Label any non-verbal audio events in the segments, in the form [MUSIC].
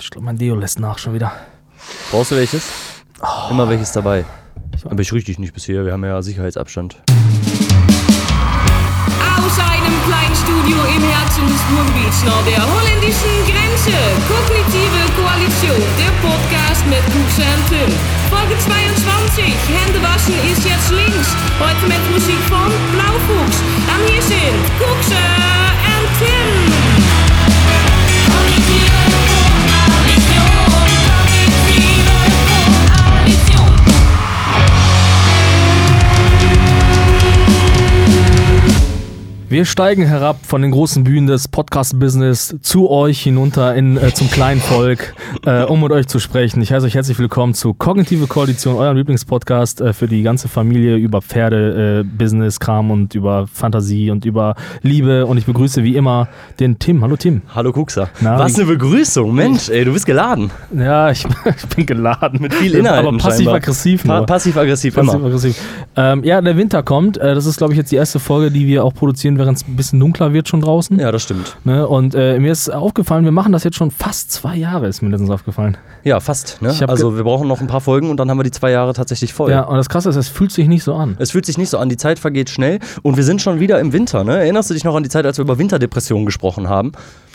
Ich glaube, mein Deo lässt nach schon wieder. Brauchst du welches? Immer welches dabei. Aber ich rieche dich nicht bisher, wir haben ja Sicherheitsabstand. Aus einem kleinen Studio im Herzen des Ruhrgebiets nach der holländischen Grenze. Kognitive Koalition, der Podcast mit Kuxe und Tim. Folge 22, Hände waschen ist jetzt links. Heute mit Musik von Blaufuchs. Und hier sind Kuxe Wir steigen herab von den großen Bühnen des Podcast-Business zu euch hinunter in, äh, zum kleinen Volk, äh, um mit euch zu sprechen. Ich heiße euch herzlich willkommen zu Kognitive Koalition, eurem Lieblingspodcast äh, für die ganze Familie über Pferde, äh, Business, Kram und über Fantasie und über Liebe. Und ich begrüße wie immer den Tim. Hallo Tim. Hallo Kuxa. Na, Was eine Begrüßung, Mensch, ey, du bist geladen. Ja, ich, [LAUGHS] ich bin geladen. Mit viel Inhalten Aber passiv-aggressiv Pa. Passiv-aggressiv Passiv immer. aggressiv. Ähm, ja, der Winter kommt. Äh, das ist, glaube ich, jetzt die erste Folge, die wir auch produzieren, während es ein bisschen dunkler wird schon draußen. Ja, das stimmt. Ne? Und äh, mir ist aufgefallen, wir machen das jetzt schon fast zwei Jahre, ist mir letztens aufgefallen. Ja, fast. Ne? Also wir brauchen noch ein paar Folgen und dann haben wir die zwei Jahre tatsächlich voll. Ja, und das Krasse ist, es fühlt sich nicht so an. Es fühlt sich nicht so an, die Zeit vergeht schnell und wir sind schon wieder im Winter. Ne? Erinnerst du dich noch an die Zeit, als wir über Winterdepressionen gesprochen haben?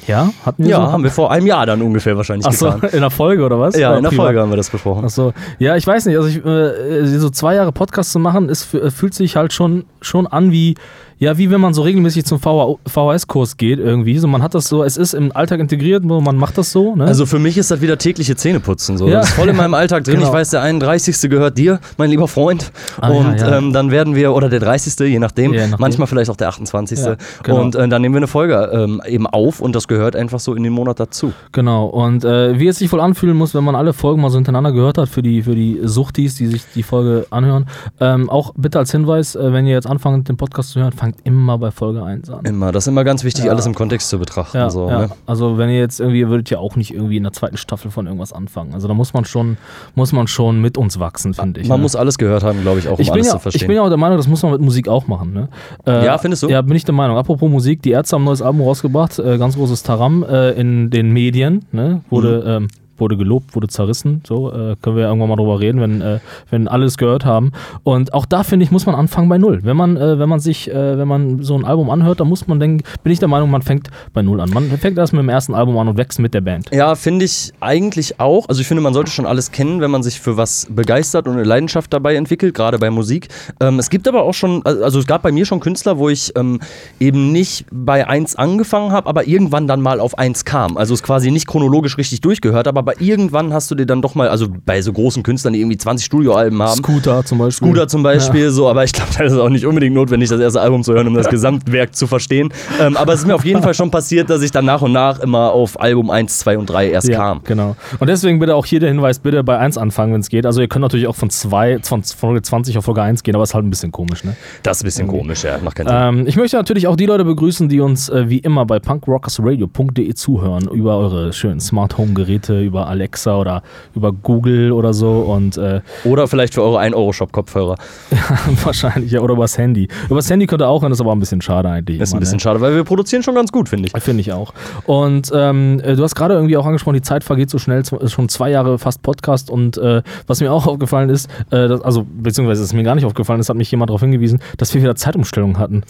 Ja? Hatten wir Ja, so? haben wir vor einem Jahr dann ungefähr wahrscheinlich Achso, getan. [LAUGHS] in der Folge oder was? Ja, Oder in der? Folge haben wir das besprochen. Achso, ja, ich weiß nicht, also ich, äh, so zwei Jahre Podcast zu machen, ist, äh, fühlt sich halt schon, schon an wie, ja, wie wenn man so regelmäßig zum VHS-Kurs geht irgendwie. So, man hat das so, es ist im Alltag integriert, man macht das so. Ne? Also für mich ist das wieder tägliche Zähneputzen. So. Ja. Das ist voll in meinem Alltag drin. Genau. Ich weiß, der 31. gehört dir, mein lieber Freund. Ah, ja, und ja. Ähm, dann werden wir, oder der 30. je nachdem, Je nachdem. manchmal vielleicht auch der 28. Ja, genau. Und äh, dann nehmen wir eine Folge ähm, eben auf und das gehört einfach so in den Monat dazu. Genau, und äh, wie es sich wohl anfühlen muss, wenn man alle Folgen mal so hintereinander gehört hat, für die, für die Suchtis, die sich die Folge anhören. Ähm, auch bitte als Hinweis, äh, wenn ihr jetzt anfangt, den Podcast zu hören, fangt immer bei Folge 1 an. Immer. Das ist immer ganz wichtig, Ja. alles im Kontext zu betrachten. Ja, so, ja. ne? also wenn ihr jetzt irgendwie, ihr würdet ja auch nicht irgendwie in der zweiten Staffel von irgendwas anfangen. Also da muss man schon, muss man schon mit uns wachsen, finde ich. Man ne? muss alles gehört haben, glaube ich, auch, um ich alles zu verstehen. ich bin ja auch der Meinung, das muss man mit Musik auch machen. Ne? Äh, Ja, findest du? Ja, bin ich der Meinung. Apropos Musik, die Ärzte haben ein neues Album rausgebracht, äh, ganz großes Taram äh, in den Medien, ne? wurde, Mhm. ähm, wurde gelobt, wurde zerrissen. So äh, können wir ja irgendwann mal drüber reden, wenn, äh, wenn alles gehört haben. Und auch da finde ich, muss man anfangen bei Null. Wenn man, äh, wenn man sich, äh, wenn man so ein Album anhört, dann muss man denken, bin ich der Meinung, man fängt bei Null an. Man fängt erst mit dem ersten Album an und wächst mit der Band. Ja, finde ich eigentlich auch. Also ich finde, man sollte schon alles kennen, wenn man sich für was begeistert und eine Leidenschaft dabei entwickelt, gerade bei Musik. Ähm, es gibt aber auch schon, also es gab bei mir schon Künstler, wo ich ähm, eben nicht bei 1 angefangen habe, aber irgendwann dann mal auf 1 kam. Also es quasi nicht chronologisch richtig durchgehört habe, aber irgendwann hast du dir dann doch mal, also bei so großen Künstlern, die irgendwie 20 Studioalben haben, Scooter zum Beispiel. Scooter zum Beispiel, so, aber ich glaube, das ist auch nicht unbedingt notwendig, das erste Album zu hören, um das [LAUGHS] Gesamtwerk zu verstehen. Ähm, aber es ist mir auf jeden Fall schon passiert, dass ich dann nach und nach immer auf Album 1, 2 und 3 erst Ja, kam. genau. Und deswegen bitte auch hier der Hinweis, bitte bei 1 anfangen, wenn es geht. Also ihr könnt natürlich auch von 2, von Folge 20 auf Folge 1 gehen, aber ist halt ein bisschen komisch, ne? Das ist ein bisschen komisch, ja, macht keinen Sinn. Ähm, ich möchte natürlich auch die Leute begrüßen, die uns äh, wie immer bei punkrockersradio.de zuhören, über eure schönen Smart Home Geräte, über Alexa oder über Google oder so und äh, Oder vielleicht für eure 1-Euro-Shop-Kopfhörer. [LAUGHS] wahrscheinlich ja, oder übers Handy. Übers Handy könnt ihr auch hören, ist aber ein bisschen schade eigentlich. Ist ein bisschen ne? schade, weil wir produzieren schon ganz gut, finde ich. Finde ich auch. Und ähm, äh, du hast gerade irgendwie auch angesprochen, die Zeit vergeht so schnell, schon zwei Jahre fast Podcast und äh, was mir auch [LAUGHS] aufgefallen ist, äh, das, also beziehungsweise ist mir gar nicht aufgefallen, es hat mich jemand darauf hingewiesen, dass wir wieder Zeitumstellung hatten.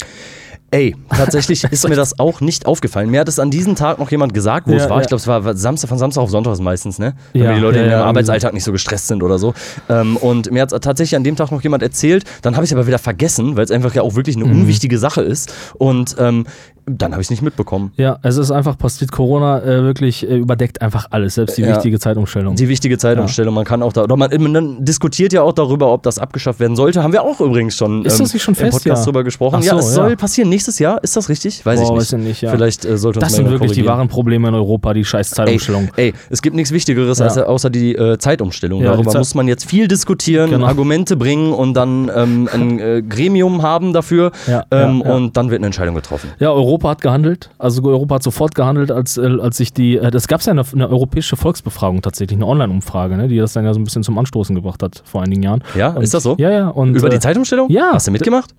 Ey, tatsächlich ist mir das auch nicht aufgefallen. Mir hat es an diesem Tag noch jemand gesagt, wo Ja, es war. ja. Ich glaube, es war Samstag, von Samstag auf Sonntag ist meistens, ne? Ja, Damit die Leute ja, in ja, ihrem Arbeitsalltag nicht so gestresst sind oder so. Ähm, und mir hat es tatsächlich an dem Tag noch jemand erzählt. Dann habe ich es aber wieder vergessen, weil es einfach ja auch wirklich eine Mhm. unwichtige Sache ist. Und ähm, dann habe ich es nicht mitbekommen. Ja, es ist einfach passiert, Corona äh, wirklich äh, überdeckt einfach alles, selbst die Ja. wichtige Zeitumstellung. Die wichtige Zeitumstellung. Man kann auch da, oder man, man diskutiert ja auch darüber, ob das abgeschafft werden sollte. Haben wir auch übrigens schon, ähm, Ist das nicht schon im fest, Podcast ja? drüber gesprochen. Ach ja, so, es ja. soll passieren nächstes Jahr. Ist das richtig? Weiß Boah, ich nicht. weiß ich nicht, ja. Vielleicht äh, sollte uns das sind wirklich die wahren Probleme in Europa, die scheiß Ey, Zeitumstellung. ey, es gibt nichts Wichtigeres Ja. als, außer die äh, Zeitumstellung. Ja, Darüber Zeit- muss man jetzt viel diskutieren, Genau. Argumente bringen und dann ähm, ein äh, Gremium haben dafür Ja, ähm, ja, ja. und dann wird eine Entscheidung getroffen. Ja, Europa Europa hat gehandelt. Also Europa hat sofort gehandelt, als, äh, als sich die, äh, das gab es ja eine, eine europäische Volksbefragung tatsächlich, eine Online-Umfrage, ne, die das dann ja so ein bisschen zum Anstoßen gebracht hat vor einigen Jahren. Ja, Und- ist das so? Ja, ja. Und, Über die äh, Zeitumstellung? ja. Hast du mitgemacht?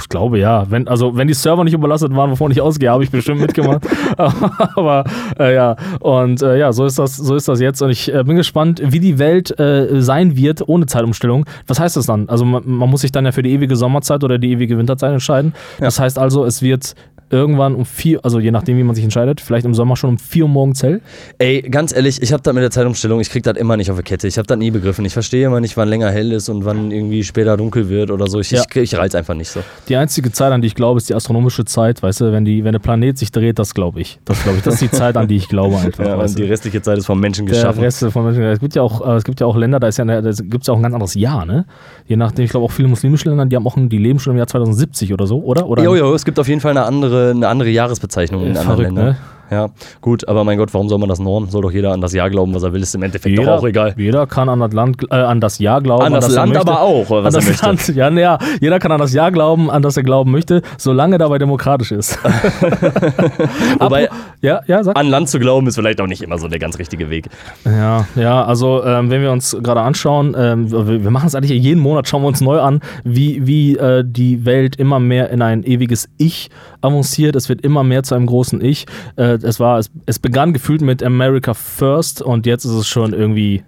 Ich glaube ja. Wenn, also wenn die Server nicht überlastet waren, wovon ich ausgehe, habe ich bestimmt mitgemacht. [LAUGHS] [LAUGHS] Aber äh, ja, und äh, ja, so ist das, so ist das jetzt. Und ich äh, bin gespannt, wie die Welt sein wird ohne Zeitumstellung. Was heißt das dann? Also man, man muss sich dann ja für die ewige Sommerzeit oder die ewige Winterzeit entscheiden. Das heißt also, es wird irgendwann um vier, also je nachdem, wie man sich entscheidet, vielleicht im Sommer schon um vier Uhr morgens hell. Ey, ganz ehrlich, ich habe das mit der Zeitumstellung, ich krieg das immer nicht auf die Kette. Ich habe das nie begriffen. Ich verstehe immer nicht, wann länger hell ist und wann irgendwie später dunkel wird oder so. Ich, Ja. ich, ich reiz einfach nicht so. Die einzige Zeit, an die ich glaube, ist die astronomische Zeit. Weißt du, wenn, die, wenn der Planet sich dreht, das glaube ich. Das glaube ich. Das ist die Zeit, an die ich glaube [LAUGHS] einfach. Ja, und die restliche Zeit ist vom Menschen Der geschaffen. Rest von Menschen. Es gibt ja auch, äh, es gibt ja auch Länder, da ist ja, eine- da gibt es ja auch ein ganz anderes Jahr, ne? Je nachdem, ich glaube auch viele muslimische Länder, die haben auch, die leben schon im Jahr 2070 oder so, oder? oder Jo, jo, es gibt auf jeden Fall eine andere, eine andere Jahresbezeichnung in Äh, anderen verrückt, Ländern. ne? Ja, gut, aber mein Gott, warum soll man das normen? Soll doch jeder an das Jahr glauben, was er will, ist im Endeffekt Jeder, doch auch egal. jeder kann an das Land, äh, an das Jahr glauben. An das er Land möchte. aber auch, was an er das möchte. Land, ja, ne, ja, jeder kann an das Jahr glauben, an das er glauben möchte, solange dabei demokratisch ist. [LAUGHS] Wobei, ja, ja, sag. an Land zu glauben, ist vielleicht auch nicht immer so der ganz richtige Weg. Ja, ja, also ähm, wenn wir uns gerade anschauen, ähm, wir, wir machen es eigentlich jeden Monat, schauen wir uns neu an, wie, wie äh, die Welt immer mehr in ein ewiges Ich avanciert. Es wird immer mehr zu einem großen Ich. Äh, es, war, es, es begann gefühlt mit America First und jetzt ist es schon irgendwie.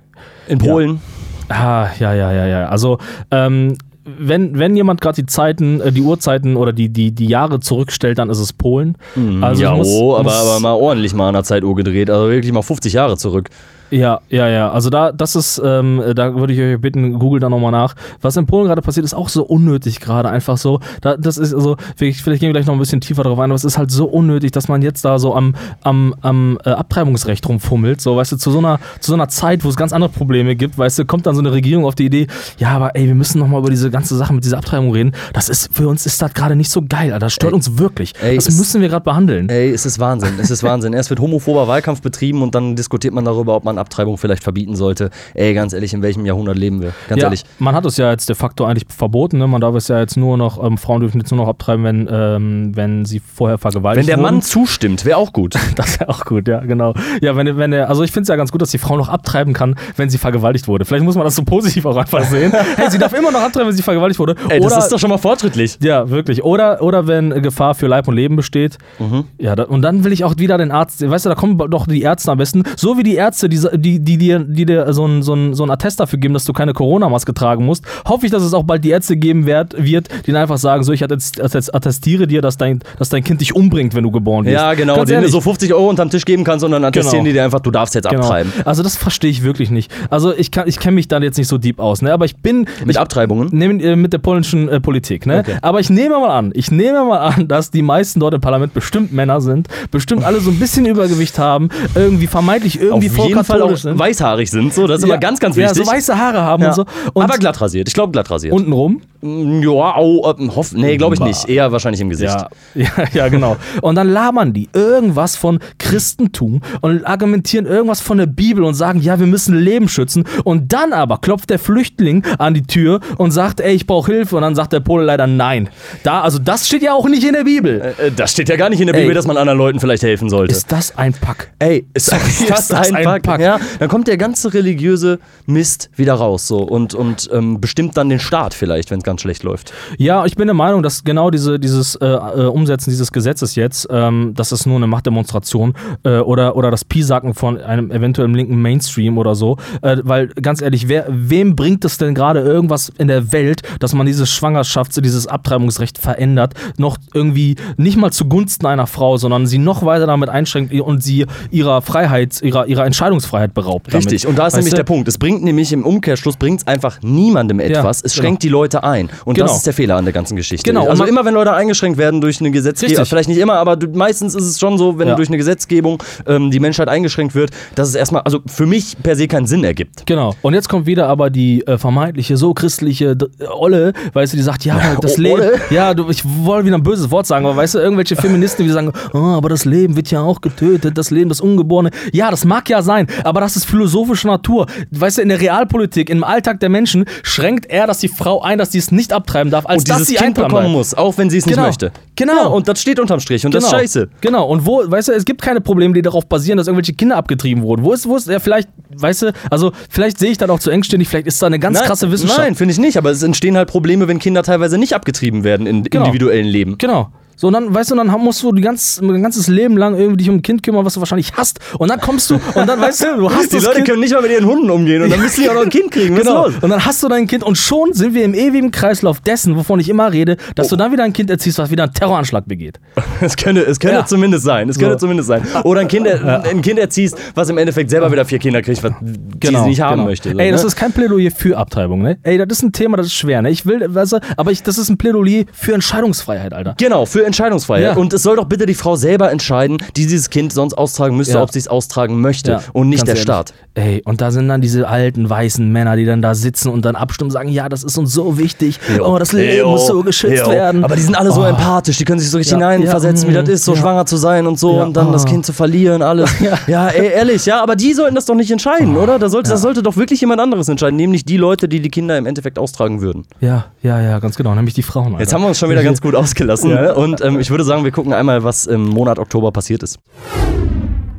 In Polen. Ah, ja, ja, ja, ja. Also, ähm, wenn, wenn jemand gerade die Zeiten, äh, die Uhrzeiten oder die, die, die Jahre zurückstellt, dann ist es Polen. Also ja, muss- oh, aber, aber mal ordentlich mal an der Zeituhr gedreht. Also wirklich mal 50 Jahre zurück. Ja, ja, ja. Also da, das ist, ähm, da würde ich euch bitten, googelt da nochmal nach. Was in Polen gerade passiert, ist auch so unnötig gerade einfach so. Da, das ist also, vielleicht, gehen wir gleich noch ein bisschen tiefer drauf ein, aber es ist halt so unnötig, dass man jetzt da so am, am, am äh, Abtreibungsrecht rumfummelt. So, weißt du, zu so einer, zu so einer Zeit, wo es ganz andere Probleme gibt, weißt du, kommt dann so eine Regierung auf die Idee, ja, aber ey, wir müssen nochmal über diese ganze Sache mit dieser Abtreibung reden. Das ist, für uns ist das gerade nicht so geil, Alter. Das stört Ey, uns wirklich. ey, das müssen wir gerade behandeln. Ey, es ist Wahnsinn, es ist Wahnsinn. Erst wird homophober Wahlkampf betrieben und dann diskutiert man darüber, ob man Abtreibung vielleicht verbieten sollte. Ey, ganz ehrlich, in welchem Jahrhundert leben wir? Ganz ja, ehrlich. Man hat es ja jetzt de facto eigentlich verboten. Ne? Man darf es ja jetzt nur noch, ähm, Frauen dürfen jetzt nur noch abtreiben, wenn, ähm, wenn sie vorher Wenn vergewaltigt der wurden. Mann zustimmt, wäre auch gut. [LAUGHS] Das wäre auch gut, ja, genau. Ja, wenn, wenn er, also ich finde es ja ganz gut, dass die Frau noch abtreiben kann, wenn sie vergewaltigt wurde. Vielleicht muss man das so positiv auch einfach sehen. [LAUGHS] hey, sie darf immer noch abtreiben, wenn sie vergewaltigt wurde. Ey, Oder, das ist doch schon mal fortschrittlich. ja, wirklich. Oder, oder wenn Gefahr für Leib und Leben besteht. Mhm. Ja, da, und dann will ich auch wieder den Arzt, weißt du, da kommen doch die Ärzte am besten, so wie die Ärzte, die, die, die, dir die dir so ein, so, ein, so ein Attest dafür geben, dass du keine Corona-Maske tragen musst, hoffe ich, dass es auch bald die Ärzte geben wird, wird die dann einfach sagen, so, ich attest- attest- attestiere dir, dass dein, dass dein Kind dich umbringt, wenn du geboren wirst. Ja, genau, Ganz denen du ehrlich. so 50 Euro unterm Tisch geben kannst und dann attestieren Genau. die dir einfach, du darfst jetzt Genau. abtreiben. Also das verstehe ich wirklich nicht. Also ich, kann- ich kenne mich da jetzt nicht so deep aus, ne? aber ich bin... Mit ich, Abtreibungen? Äh, mit der polnischen äh, Politik, ne? Okay. Aber ich nehme mal an, ich nehme mal an, dass die meisten dort im Parlament bestimmt Männer sind, bestimmt alle so ein bisschen Übergewicht haben, irgendwie vermeintlich irgendwie jeden Fall auch sind. weißhaarig sind, so, das ist Ja, immer ganz, ganz Ja, wichtig. so weiße Haare haben Ja. und so. Und Aber glatt rasiert, ich glaube glatt rasiert. untenrum. Mm, ja, au, äh, hoff, nee, glaube ich nicht. Eher wahrscheinlich im Gesicht. Ja, [LAUGHS] ja, ja, genau. Und dann labern die irgendwas von Christentum und argumentieren irgendwas von der Bibel und sagen, ja, wir müssen Leben schützen. Und dann aber klopft der Flüchtling an die Tür und sagt, ey, ich brauche Hilfe. Und dann sagt der Pole leider nein. Da, also das steht ja auch nicht in der Bibel. Äh, Das steht ja gar nicht in der Ey. Bibel, dass man anderen Leuten vielleicht helfen sollte. Ist das ein Pack? Ey, ist, [LAUGHS] Ist das, das ein ein Pack? Pack? Ja, dann kommt der ganze religiöse Mist wieder raus so und, und ähm, bestimmt dann den Staat vielleicht, wenn es ganz schlecht läuft. Ja, ich bin der Meinung, dass genau diese, dieses äh, äh, Umsetzen dieses Gesetzes jetzt, ähm, das ist nur eine Machtdemonstration äh, oder, oder das Piesacken von einem eventuellen linken Mainstream oder so. Äh, weil ganz ehrlich, wer, wem bringt es denn gerade irgendwas in der Welt, dass man dieses Schwangerschafts-, dieses Abtreibungsrecht verändert, noch irgendwie nicht mal zugunsten einer Frau, sondern sie noch weiter damit einschränkt und sie ihrer Freiheit, ihrer, ihrer Entscheidungsfreiheit beraubt. Richtig, damit. und da ist Weißt nämlich du? der Punkt. Es bringt nämlich im Umkehrschluss bringt's einfach niemandem etwas. es genau. schränkt die Leute ein. Und Genau. das ist der Fehler an der ganzen Geschichte. Genau, Also immer wenn Leute eingeschränkt werden durch eine Gesetzgebung, vielleicht nicht immer, aber du, meistens ist es schon so, wenn Ja. durch eine Gesetzgebung ähm, die Menschheit eingeschränkt wird, dass es erstmal, also für mich per se keinen Sinn ergibt. Genau. Und jetzt kommt wieder aber die äh, vermeintliche, so christliche D Olle, weißt du, die sagt, ja, aber [LAUGHS] das O- Leben. Ja, du, ich wollte wieder ein böses Wort sagen, aber weißt du, irgendwelche Feministen, die sagen, oh, aber das Leben wird ja auch getötet, das Leben, das Ungeborene. Ja, das mag ja sein, aber das ist philosophische Natur. Weißt du, in der Realpolitik, im Alltag der Menschen schränkt er das die Frau ein, dass sie es nicht abtreiben darf, als und dass sie Kind eintragen bekommen muss, auch wenn sie es Genau. nicht möchte. Genau. Ja, und das steht unterm Strich und das ist scheiße. Genau. Und wo, weißt du, es gibt keine Probleme, die darauf basieren, dass irgendwelche Kinder abgetrieben wurden. Wo ist, wo ist, ja, vielleicht, weißt du, also vielleicht sehe ich dann auch zu engständig, vielleicht ist da eine ganz krasse Wissenschaft. Nein, finde ich nicht, aber es entstehen halt Probleme, wenn Kinder teilweise nicht abgetrieben werden in Genau. individuellen Leben. Genau. So, und dann, weißt du, dann musst du ganz, ein ganzes Leben lang irgendwie dich um ein Kind kümmern, was du wahrscheinlich hast. Und dann kommst du, und dann, weißt du, du [LAUGHS] hast Die das Leute Kind. können nicht mal mit ihren Hunden umgehen und dann müssen die auch noch ein Kind kriegen. Was Genau. ist los? Und dann hast du dein Kind und schon sind wir im ewigen Kreislauf dessen, wovon ich immer rede, dass Oh. du dann wieder ein Kind erziehst, was wieder einen Terroranschlag begeht. [LAUGHS] Es könnte, es könnte Ja. zumindest sein. Es könnte So. zumindest sein. Oder ein Kind, [LAUGHS] ein kind erziehst, was im Endeffekt selber wieder vier Kinder kriegt, was die sie nicht haben möchte. so, Genau, Ey, das ne? ist kein Plädoyer für Abtreibung, ne? Ey, das ist ein Thema, das ist schwer, ne? Ich will, weißt du, aber ich, das ist ein Plädoyer für Entscheidungsfreiheit, Alter. Genau, für Entscheidungsfreiheit. Ja. Und es soll doch bitte die Frau selber entscheiden, die dieses Kind sonst austragen müsste, Ja. ob sie es austragen möchte Ja, und nicht ganz der ehrlich. Staat. Ey, und da sind dann diese alten weißen Männer, die dann da sitzen und dann abstimmen und sagen, ja, das ist uns so wichtig. Oh, das Leben Jo, muss so geschützt jo. werden. Aber die sind alle so Oh. empathisch, die können sich so richtig hineinversetzen, wie das ist, so schwanger zu sein und so und dann das oh. Kind zu verlieren, alles. [LAUGHS] Ja. Ey, ehrlich, ja, aber die sollten das doch nicht entscheiden, oder? Da sollte, Das sollte doch wirklich jemand anderes entscheiden, nämlich die Leute, die die Kinder im Endeffekt austragen würden. Ja, ja, ja, ganz genau. Nämlich die Frauen. Alter. Jetzt haben wir uns schon wieder [LAUGHS] ganz gut ausgelassen ne? und ähm, ich würde sagen, wir gucken einmal, was im Monat Oktober passiert ist.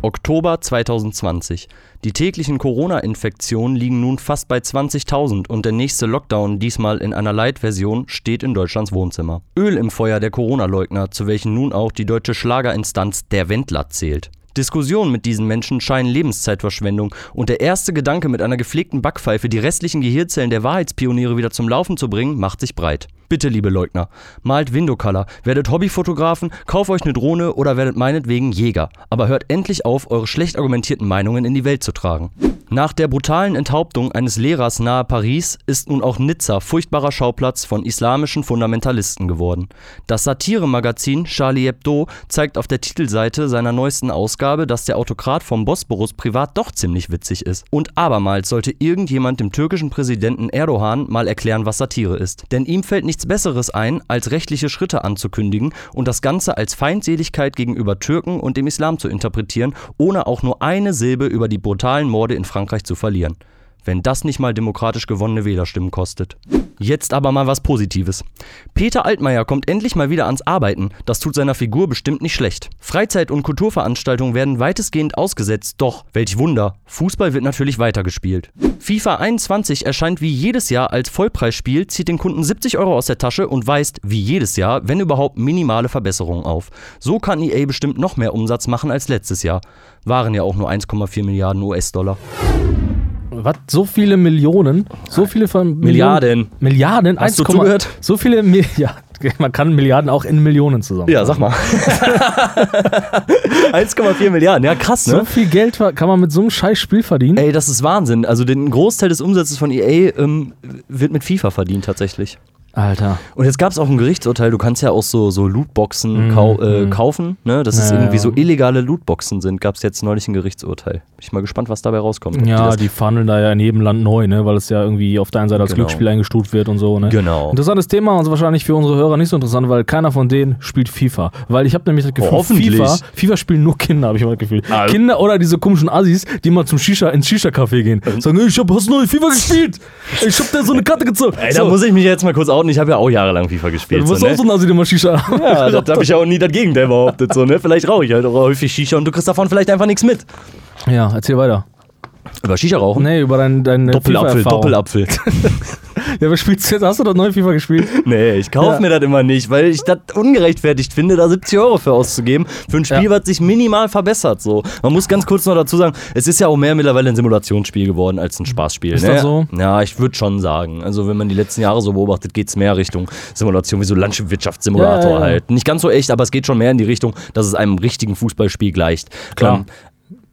Oktober 2020. Die täglichen Corona-Infektionen liegen nun fast bei 20.000 und der nächste Lockdown, diesmal in einer Light-Version, steht in Deutschlands Wohnzimmer. Öl im Feuer der Corona-Leugner, zu welchen nun auch die deutsche Schlagerinstanz Der Wendler zählt. Diskussionen mit diesen Menschen scheinen Lebenszeitverschwendung und der erste Gedanke, mit einer gepflegten Backpfeife die restlichen Gehirnzellen der Wahrheitspioniere wieder zum Laufen zu bringen, macht sich breit. Bitte, liebe Leugner, malt Window-Color, werdet Hobbyfotografen, kauft euch eine Drohne oder werdet meinetwegen Jäger. Aber hört endlich auf, eure schlecht argumentierten Meinungen in die Welt zu tragen. Nach der brutalen Enthauptung eines Lehrers nahe Paris ist nun auch Nizza furchtbarer Schauplatz von islamischen Fundamentalisten geworden. Das Satiremagazin Charlie Hebdo zeigt auf der Titelseite seiner neuesten Ausgabe, dass der Autokrat vom Bosporus privat doch ziemlich witzig ist. Und abermals sollte irgendjemand dem türkischen Präsidenten Erdogan mal erklären, was Satire ist. Denn ihm fällt nichts Besseres ein, als rechtliche Schritte anzukündigen und das Ganze als Feindseligkeit gegenüber Türken und dem Islam zu interpretieren, ohne auch nur eine Silbe über die brutalen Morde in Frankreich zu verlieren. Wenn das nicht mal demokratisch gewonnene Wählerstimmen kostet. Jetzt aber mal was Positives. Peter Altmaier kommt endlich mal wieder ans Arbeiten. Das tut seiner Figur bestimmt nicht schlecht. Freizeit- und Kulturveranstaltungen werden weitestgehend ausgesetzt, doch, welch Wunder, Fußball wird natürlich weitergespielt. FIFA 21 erscheint wie jedes Jahr als Vollpreisspiel, zieht den Kunden 70 Euro aus der Tasche und weist, wie jedes Jahr, wenn überhaupt, minimale Verbesserungen auf. So kann EA bestimmt noch mehr Umsatz machen als letztes Jahr. Waren ja auch nur 1,4 Milliarden US-Dollar. Was? So viele Millionen? So viele von Milliarden. Milliarden? Hast du 1,- zugehört? So viele Mi [LAUGHS] ja, man kann Milliarden auch in Millionen zusammen. Ja, sag mal. [LAUGHS] 1,4 Milliarden, ja krass, So ne? viel Geld kann man mit so einem scheiß Spiel verdienen? Ey, das ist Wahnsinn. Also den Großteil des Umsatzes von EA ähm, wird mit FIFA verdient tatsächlich. Alter. Und jetzt gab es auch ein Gerichtsurteil, du kannst ja auch so, so Lootboxen kau äh, kaufen, ne? dass es Mhm, Ja, irgendwie so illegale Lootboxen sind, gab es jetzt neulich ein Gerichtsurteil. Bin ich mal gespannt, was dabei rauskommt. die Ja, das- die verhandeln da ja in jedem Land neu, ne? weil es ja irgendwie auf der einen Seite als Genau. Glücksspiel eingestuft wird und so. Ne? Genau. Interessantes Thema und wahrscheinlich für unsere Hörer nicht so interessant, weil keiner von denen spielt FIFA. Weil ich habe nämlich das Gefühl, hoffentlich. FIFA, FIFA spielen nur Kinder, habe ich mal das Gefühl. Ah. Kinder oder diese komischen Assis, die mal zum Shisha, ins Shisha-Café gehen. Sagen, ey, ich hab, hast du neu FIFA gespielt? Ich hab da so eine Karte gezogen. Ey, da so, muss ich mich jetzt mal kurz outen, ich habe ja auch jahrelang FIFA gespielt. du bist so, auch ne? so ein Assi, der mal Shisha Ja, [LAUGHS] das habe ich ja auch nie das Gegenteil behauptet. So, ne? Vielleicht rauche ich halt auch häufig Shisha und du kriegst davon vielleicht einfach nichts mit. ja, erzähl weiter. Über Shisha rauchen? Nee, über dein, deine Doppelapfel. Doppelapfel. [LAUGHS] [LAUGHS] Ja, was spielst du jetzt? Hast du das neue FIFA gespielt? Nee, ich kaufe Ja. mir das immer nicht, weil ich das ungerechtfertigt finde, da 70 Euro für auszugeben. Für ein Spiel, Ja. was sich minimal verbessert. So. Man muss ganz kurz noch dazu sagen, es ist ja auch mehr mittlerweile ein Simulationsspiel geworden als ein Spaßspiel. Ist ne? das so? Ja, ich würde schon sagen. Also wenn man die letzten Jahre so beobachtet, geht es mehr Richtung Simulation, wie so Landwirtschaftssimulator ja. halt. Nicht ganz so echt, aber es geht schon mehr in die Richtung, dass es einem richtigen Fußballspiel gleicht. Klar. Ähm,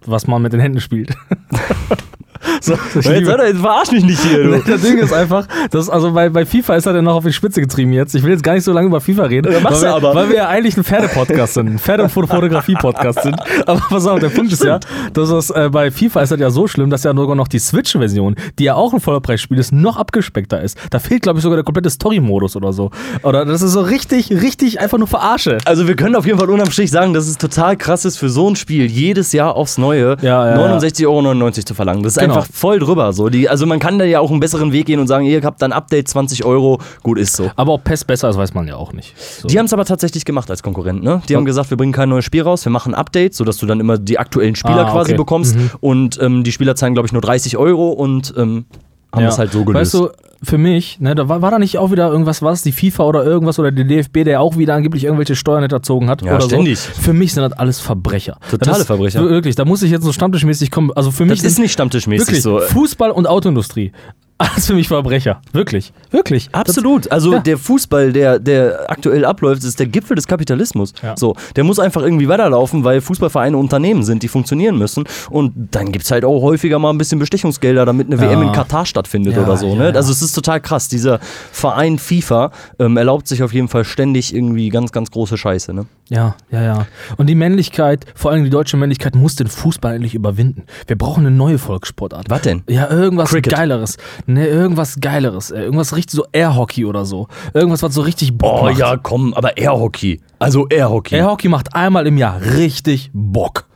Was man mit den Händen spielt. [LAUGHS] [LAUGHS] so, jetzt, doch, jetzt verarsch mich nicht hier, du. Das Ding ist einfach, dass, also bei, bei FIFA ist er dann noch auf die Spitze getrieben jetzt. Ich will jetzt gar nicht so lange über FIFA reden, Ja, machst weil, wir, aber. weil wir ja eigentlich ein Pferde-Podcast sind, ein Pferde- und Fotografie-Podcast sind. [LAUGHS] Aber pass auf, der Punkt ist ja, dass es äh, bei FIFA ist das ja so schlimm, dass ja sogar noch die Switch-Version, die ja auch ein Vollpreisspiel ist, noch abgespeckter ist. Da fehlt, glaube ich, sogar der komplette Story-Modus oder so. Oder das ist so richtig, richtig einfach nur Verarsche. Also wir können auf jeden Fall unterm Strich sagen, dass es total krass ist für so ein Spiel jedes Jahr aufs Neue ja, ja. 69,99 Euro zu verlangen. Das ist Genau. Einfach voll drüber. So. Die, also man kann da ja auch einen besseren Weg gehen und sagen, ihr habt dann Update 20 Euro, gut ist so. Aber ob PES besser ist, weiß man ja auch nicht. So. Die haben es aber tatsächlich gemacht als Konkurrent. Ne? Die haben gesagt, wir bringen kein neues Spiel raus, wir machen ein Update, sodass du dann immer die aktuellen Spieler Ah, quasi okay. bekommst. Und ähm, die Spieler zahlen, glaube ich, nur 30 Euro und ähm, haben Ja. das halt so gelöst. Weißt du, für mich, ne, da war, war da nicht auch wieder irgendwas, was die FIFA oder irgendwas oder der DFB, der auch wieder angeblich irgendwelche Steuern hinterzogen hat Ja, oder ständig. so. Für mich sind das alles Verbrecher. Totale ist, Verbrecher. Wirklich, da muss ich jetzt so stammtischmäßig kommen. Also für mich das ist nicht stammtischmäßig wirklich so. Fußball und Autoindustrie. [LAUGHS] Alles für mich Verbrecher. Wirklich. Wirklich. Absolut. Also Ja. der Fußball, der, der aktuell abläuft, ist der Gipfel des Kapitalismus. Ja. So, der muss einfach irgendwie weiterlaufen, weil Fußballvereine Unternehmen sind, die funktionieren müssen. Und dann gibt es halt auch häufiger mal ein bisschen Bestechungsgelder, damit eine Ja. WM in Katar stattfindet oder so. ne? Also es ist total krass. Dieser Verein FIFA ähm, erlaubt sich auf jeden Fall ständig irgendwie ganz, ganz große Scheiße. Ne? Ja, ja, ja. Und die Männlichkeit, vor allem die deutsche Männlichkeit, muss den Fußball endlich überwinden. Wir brauchen eine neue Volkssportart. Was denn? Ja, irgendwas Cricket. Geileres. Ne, irgendwas Geileres. ey. Irgendwas richtig so Airhockey oder so. Irgendwas, was so richtig Bock Oh macht. ja, komm, aber Airhockey. Also Airhockey. Airhockey macht einmal im Jahr richtig Bock.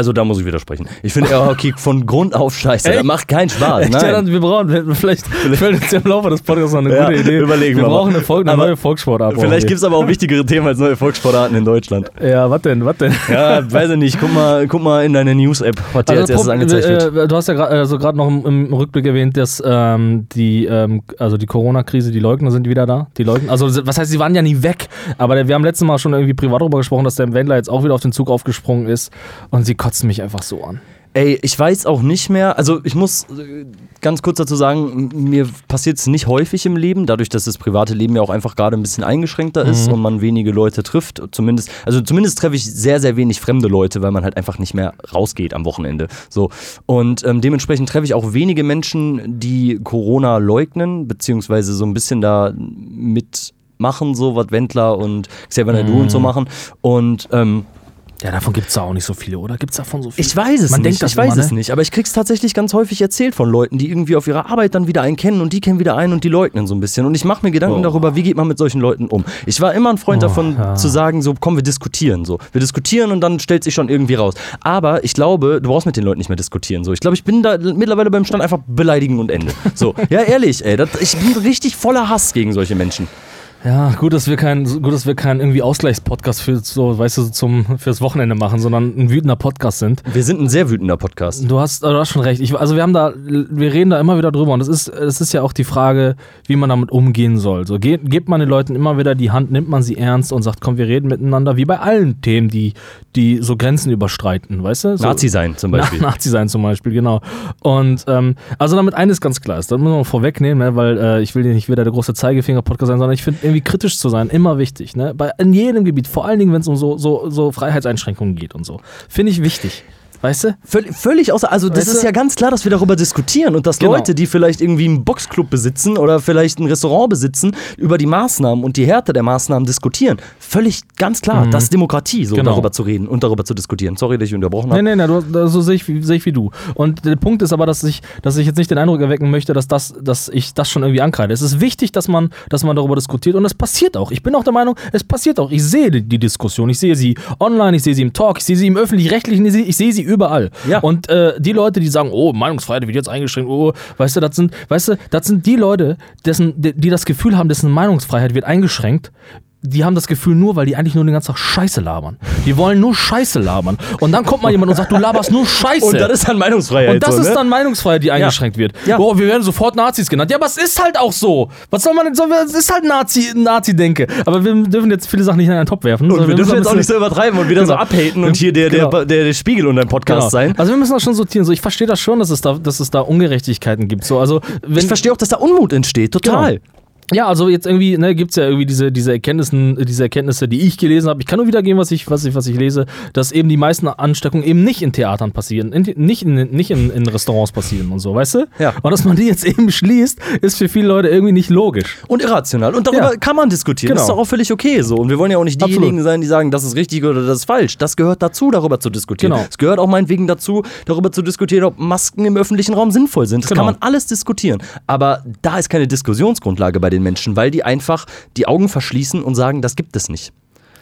Also da muss ich widersprechen. Ich finde Airhockey [LAUGHS] von Grund auf scheiße. Das macht keinen Spaß. Ja, Nein. dann, wir brauchen, vielleicht fällt uns ja im Laufe des Podcasts noch eine Ja, gute Idee. überlegen wir wir brauchen eine, Volk, eine neue Volkssportart. Vielleicht gibt es aber auch wichtigere Themen als neue Volkssportarten in Deutschland. Ja, was denn, was denn? Ja, weiß ich nicht. Guck mal, guck mal in deine News-App, was dir als Also, erstes Pro- angezeigt wird. äh, du hast ja gerade also noch im, im Rückblick erwähnt, dass ähm, die, ähm, also die Corona-Krise, die Leugner sind wieder da. Die Leugner, also was heißt, sie waren ja nie weg, aber wir haben letztes Mal schon irgendwie privat darüber gesprochen, dass der Wendler jetzt auch wieder auf den Zug aufgesprungen ist und sie kotzen mich einfach so an. Ey, ich weiß auch nicht mehr, also ich muss äh, ganz kurz dazu sagen, mir passiert es nicht häufig im Leben, dadurch, dass das private Leben ja auch einfach gerade ein bisschen eingeschränkter ist Mhm. und man wenige Leute trifft. Zumindest, also zumindest treffe ich sehr, sehr wenig fremde Leute, weil man halt einfach nicht mehr rausgeht am Wochenende. So. Und ähm, dementsprechend treffe ich auch wenige Menschen, die Corona leugnen, beziehungsweise so ein bisschen da mitmachen, so was Wendler und Xavier Naidu und so Mhm. machen. Und ähm, Ja, davon gibt es da auch nicht so viele, oder? Gibt es davon so viele? Ich weiß es Man nicht. denkt das ich weiß immer, es ne? nicht. Aber ich krieg's tatsächlich ganz häufig erzählt von Leuten, die irgendwie auf ihrer Arbeit dann wieder einen kennen und die kennen wieder einen und die leugnen so ein bisschen. Und ich mache mir Gedanken Oh. darüber, wie geht man mit solchen Leuten um. Ich war immer ein Freund Oh, davon ja. zu sagen, so komm, wir diskutieren so. Wir diskutieren und dann stellt sich schon irgendwie raus. Aber ich glaube, du brauchst mit den Leuten nicht mehr diskutieren so. Ich glaube, ich bin da mittlerweile beim Stand einfach beleidigen und Ende. So, ja ehrlich, ey, das, ich bin richtig voller Hass gegen solche Menschen. Ja, gut, dass wir keinen, gut, dass wir keinen irgendwie Ausgleichspodcast für so, weißt du, zum fürs Wochenende machen, sondern ein wütender Podcast sind. Wir sind ein sehr wütender Podcast. Du hast, du hast schon recht. Ich, also wir haben da, wir reden da immer wieder drüber und es ist, es ist ja auch die Frage, wie man damit umgehen soll. So ge gibt man den Leuten immer wieder die Hand, nimmt man sie ernst und sagt, komm, wir reden miteinander, wie bei allen Themen, die, die so Grenzen überstreiten, weißt du? So, Nazi sein zum Beispiel. Na, Nazi sein zum Beispiel, genau. Und ähm, also damit eines ganz klar ist, das muss man vorwegnehmen, ne, weil äh, ich will hier nicht wieder der große Zeigefinger-Podcast sein, sondern ich finde irgendwie kritisch zu sein immer wichtig. Ne? Bei, in jedem Gebiet, vor allen Dingen, wenn es um so, so, so Freiheitseinschränkungen geht und so. Finde ich wichtig. Weißt du? Völlig, völlig außer, also das Weißt ist du? ja ganz klar, dass wir darüber diskutieren und dass Genau. Leute, die vielleicht irgendwie einen Boxclub besitzen oder vielleicht ein Restaurant besitzen, über die Maßnahmen und die Härte der Maßnahmen diskutieren. Völlig ganz klar, das ist Demokratie, so Genau. darüber zu reden und darüber zu diskutieren. Sorry, dass ich unterbrochen Nee, habe. nee, nee, du, da- so sehe ich, wie- sehe ich wie du. Und der Punkt ist aber, dass ich, dass ich jetzt nicht den Eindruck erwecken möchte, dass, das, dass ich das schon irgendwie ankreide. Es ist wichtig, dass man, dass man darüber diskutiert und es passiert auch. Ich bin auch der Meinung, es passiert auch. Ich sehe die, die Diskussion, ich sehe sie online, ich sehe sie im Talk, ich sehe sie im Öffentlich-Rechtlichen, ich sehe, ich sehe sie überall. Ja. Und äh, die Leute, die sagen, oh, Meinungsfreiheit wird jetzt eingeschränkt, oh, weißt du, das sind, weißt du, das sind die Leute, dessen, die, die das Gefühl haben, dessen Meinungsfreiheit wird eingeschränkt. Die haben das Gefühl nur, weil die eigentlich nur den ganzen Tag Scheiße labern. Die wollen nur Scheiße labern. Und dann kommt mal jemand und sagt, du laberst nur Scheiße. Und das ist dann Meinungsfreiheit. Und das so, ist ne? dann Meinungsfreiheit, die eingeschränkt wird. Ja. Oh, wir werden sofort Nazis genannt. Ja, aber es ist halt auch so. Was soll man denn so? Es ist halt Nazi, Nazi-Denke. Aber wir dürfen jetzt viele Sachen nicht in einen Topf werfen. Und sondern wir dürfen jetzt auch nicht so übertreiben und wieder so Genau. abhaten und hier der, der, Genau. der, der Spiegel unter dem Podcast Genau. sein. Also wir müssen das schon sortieren. So, ich verstehe das schon, dass es da, dass es da Ungerechtigkeiten gibt. So, also wenn, Ich verstehe auch, dass da Unmut entsteht, total. Genau. Ja, also jetzt irgendwie, ne, gibt es ja irgendwie diese, diese, Erkenntnissen, diese Erkenntnisse, die ich gelesen habe. Ich kann nur wiedergeben, was ich, was, ich, was ich lese, dass eben die meisten Ansteckungen eben nicht in Theatern passieren, in, nicht, in, nicht in, in Restaurants passieren und so, weißt du? Ja. Und dass man die jetzt eben schließt, ist für viele Leute irgendwie nicht logisch. Und irrational. Und darüber Ja. kann man diskutieren. Genau. Das ist doch auch völlig okay so. Und wir wollen ja auch nicht diejenigen Absolut. sein, die sagen, das ist richtig oder das ist falsch. Das gehört dazu, darüber zu diskutieren. Genau. Es gehört auch meinetwegen dazu, darüber zu diskutieren, ob Masken im öffentlichen Raum sinnvoll sind. Das Genau. kann man alles diskutieren. Aber da ist keine Diskussionsgrundlage bei den Menschen, weil die einfach die Augen verschließen und sagen, das gibt es nicht.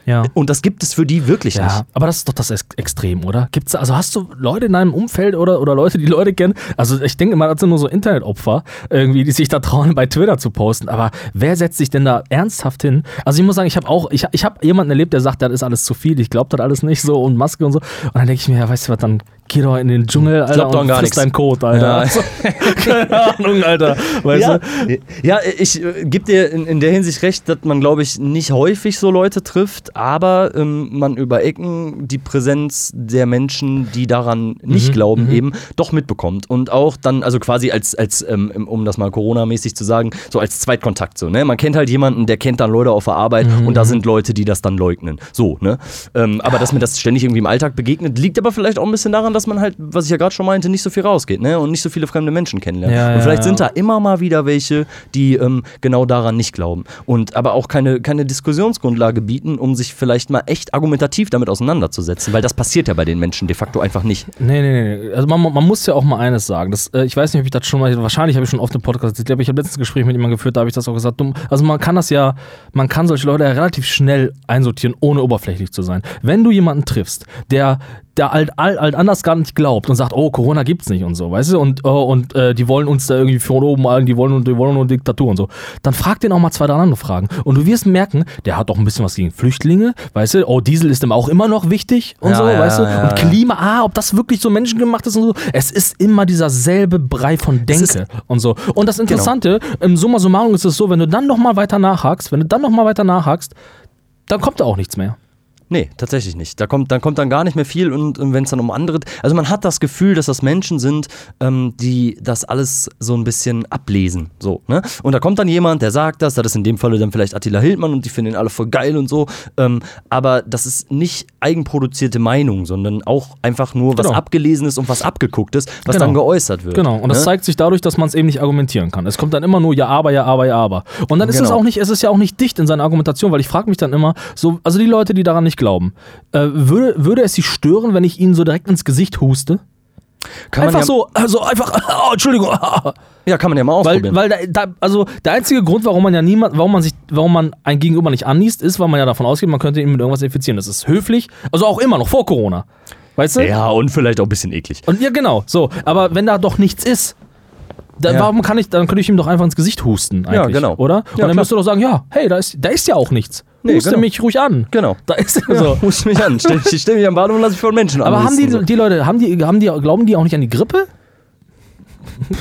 Ja. Und das gibt es für die wirklich Ja, nicht. aber das ist doch das Ex Extrem, oder? Gibt's also hast du Leute in deinem Umfeld oder, oder Leute, die Leute kennen? Also ich denke immer, das sind nur so Internetopfer, irgendwie, die sich da trauen, bei Twitter zu posten. Aber wer setzt sich denn da ernsthaft hin? Also ich muss sagen, ich habe auch, ich, ich habe jemanden erlebt, der sagt, das ist alles zu viel, ich glaube das alles nicht so und Maske und so. Und dann denke ich mir, ja, weißt du was, dann geh doch in den Dschungel, Alter, glaub doch und gar friss nichts. deinen Code, Alter. Ja. Also, [LAUGHS] keine Ahnung, Alter. Weißt Ja, du? ja, ich äh, gebe dir in, in der Hinsicht recht, dass man, glaube ich, nicht häufig so Leute trifft, aber ähm, man über Ecken die Präsenz der Menschen, die daran nicht glauben, eben doch mitbekommt. Und auch dann, also quasi als, als ähm, um das mal Corona-mäßig zu sagen, so als Zweitkontakt so, ne? Man kennt halt jemanden, der kennt dann Leute auf der Arbeit und da sind Leute, die das dann leugnen. So, ne? Ähm, aber dass mir das ständig irgendwie im Alltag begegnet, liegt aber vielleicht auch ein bisschen daran, dass man halt, was ich ja gerade schon meinte, nicht so viel rausgeht, ne? Und nicht so viele fremde Menschen kennenlernt. Ja, und vielleicht ja. sind da immer mal wieder welche, die ähm, genau daran nicht glauben. Und aber auch keine, keine Diskussionsgrundlage bieten, um sich vielleicht mal echt argumentativ damit auseinanderzusetzen, weil das passiert ja bei den Menschen de facto einfach nicht. Nee, nee, nee. Also man, man muss ja auch mal eines sagen. Das, äh, ich weiß nicht, ob ich das schon mal, wahrscheinlich habe ich schon oft im Podcast, ich glaube, ich habe letztens ein Gespräch mit jemandem geführt, da habe ich das auch gesagt. Also man kann das ja, man kann solche Leute ja relativ schnell einsortieren, ohne oberflächlich zu sein. Wenn du jemanden triffst, der der alt, alt, alt anders gar nicht glaubt und sagt, oh, Corona gibt's nicht und so, weißt du, und, oh, und äh, die wollen uns da irgendwie von oben allen, die wollen, die wollen nur Diktatur und so, dann frag den auch mal zwei, drei andere Fragen. Und du wirst merken, der hat auch ein bisschen was gegen Flüchtlinge, weißt du, oh, Diesel ist ihm auch immer noch wichtig und Ja, so, ja, weißt du, ja, und. Klima, ah, ob das wirklich so menschengemacht ist und so. Es ist immer dieser selbe Brei von Genau. Denke und so. Und das Interessante, im Summa summarum ist es so, wenn du dann noch mal weiter nachhakst, wenn du dann noch mal weiter nachhakst, dann kommt da auch nichts mehr. Nee, tatsächlich nicht. Da kommt, dann kommt dann gar nicht mehr viel und, und wenn es dann um andere. Also man hat das Gefühl, dass das Menschen sind, ähm, die das alles so ein bisschen ablesen. So, ne? Und da kommt dann jemand, der sagt das, das ist in dem Falle dann vielleicht Attila Hildmann und die finden ihn alle voll geil und so. Ähm, aber das ist nicht eigenproduzierte Meinung, sondern auch einfach nur was Genau. abgelesen ist und was abgeguckt ist, was Genau. dann geäußert wird. Genau, und das ne? zeigt sich dadurch, dass man es eben nicht argumentieren kann. Es kommt dann immer nur ja, aber, ja, aber, ja, aber. Und dann ist es Genau. auch nicht, es ist ja auch nicht dicht in seiner Argumentation, weil ich frage mich dann immer, so, also die Leute, die daran nicht glauben, äh, würde, würde es sie stören, wenn ich ihnen so direkt ins Gesicht huste? Kann man einfach ja, so, also einfach, [LAUGHS] oh, Entschuldigung, Ja, kann man ja mal Weil, ausprobieren. weil da, da, also der einzige Grund, warum man ja niemand, warum man sich, warum man ein Gegenüber nicht anliest, ist, weil man ja davon ausgeht, man könnte ihn mit irgendwas infizieren. Das ist höflich, also auch immer noch vor Corona. Weißt du? ja, und vielleicht auch ein bisschen eklig. Und ja, genau, so. Aber wenn da doch nichts ist, dann, Ja. warum kann ich, dann könnte ich ihm doch einfach ins Gesicht husten, eigentlich, Ja, genau. oder? Und Ja, dann klar. müsste doch sagen, ja, hey, da ist, da ist ja auch nichts. Nee, Huste genau. mich ruhig an. Genau. Da ist ja So, muss mich an. Stell, ich stell mich am Bahnhof und lass mich von Menschen Aber haben die, die Leute, haben die, haben die, glauben die auch nicht an die Grippe?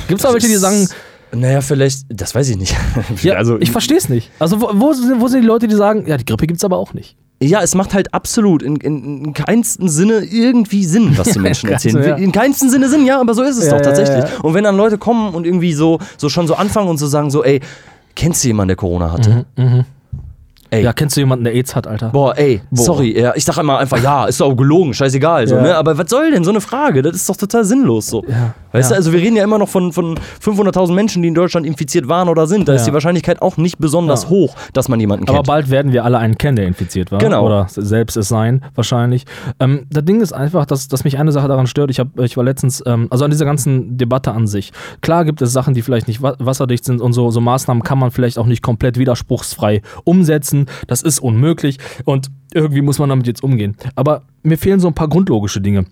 Gibt es da welche, die sagen, Naja, vielleicht, das weiß ich nicht. [LAUGHS] ja, also, ich verstehe es nicht. Also wo, wo, sind, wo sind die Leute, die sagen, ja, die Grippe gibt es aber auch nicht? ja, es macht halt absolut in, in, in keinsten Sinne irgendwie Sinn, was die Menschen erzählen. so, ja. In keinsten Sinne Sinn, ja, aber so ist es Ja, doch tatsächlich. ja. Und wenn dann Leute kommen und irgendwie so, so schon so anfangen und so sagen, so, ey, kennst du jemanden, der Corona hatte? Ey. Ja, kennst du jemanden, der AIDS hat, Alter? Boah, ey, Boah. sorry, ja, ich sag immer einfach, ja, ist doch gelogen, scheißegal, so, Ja. ne? Aber was soll denn so eine Frage? Das ist doch total sinnlos, so. Ja, Weißt du, also wir reden ja immer noch von, von 500.000 Menschen, die in Deutschland infiziert waren oder sind. Da ist die Wahrscheinlichkeit auch nicht besonders hoch, dass man jemanden Aber kennt. bald werden wir alle einen kennen, der infiziert war. Genau. Oder selbst es sein, wahrscheinlich. Ähm, das Ding ist einfach, dass, dass mich eine Sache daran stört. Ich, hab, ich war letztens, ähm, also an dieser ganzen Debatte an sich. Klar gibt es Sachen, die vielleicht nicht wa wasserdicht sind und so, so Maßnahmen kann man vielleicht auch nicht komplett widerspruchsfrei umsetzen. Das ist unmöglich und irgendwie muss man damit jetzt umgehen. Aber mir fehlen so ein paar grundlogische Dinge.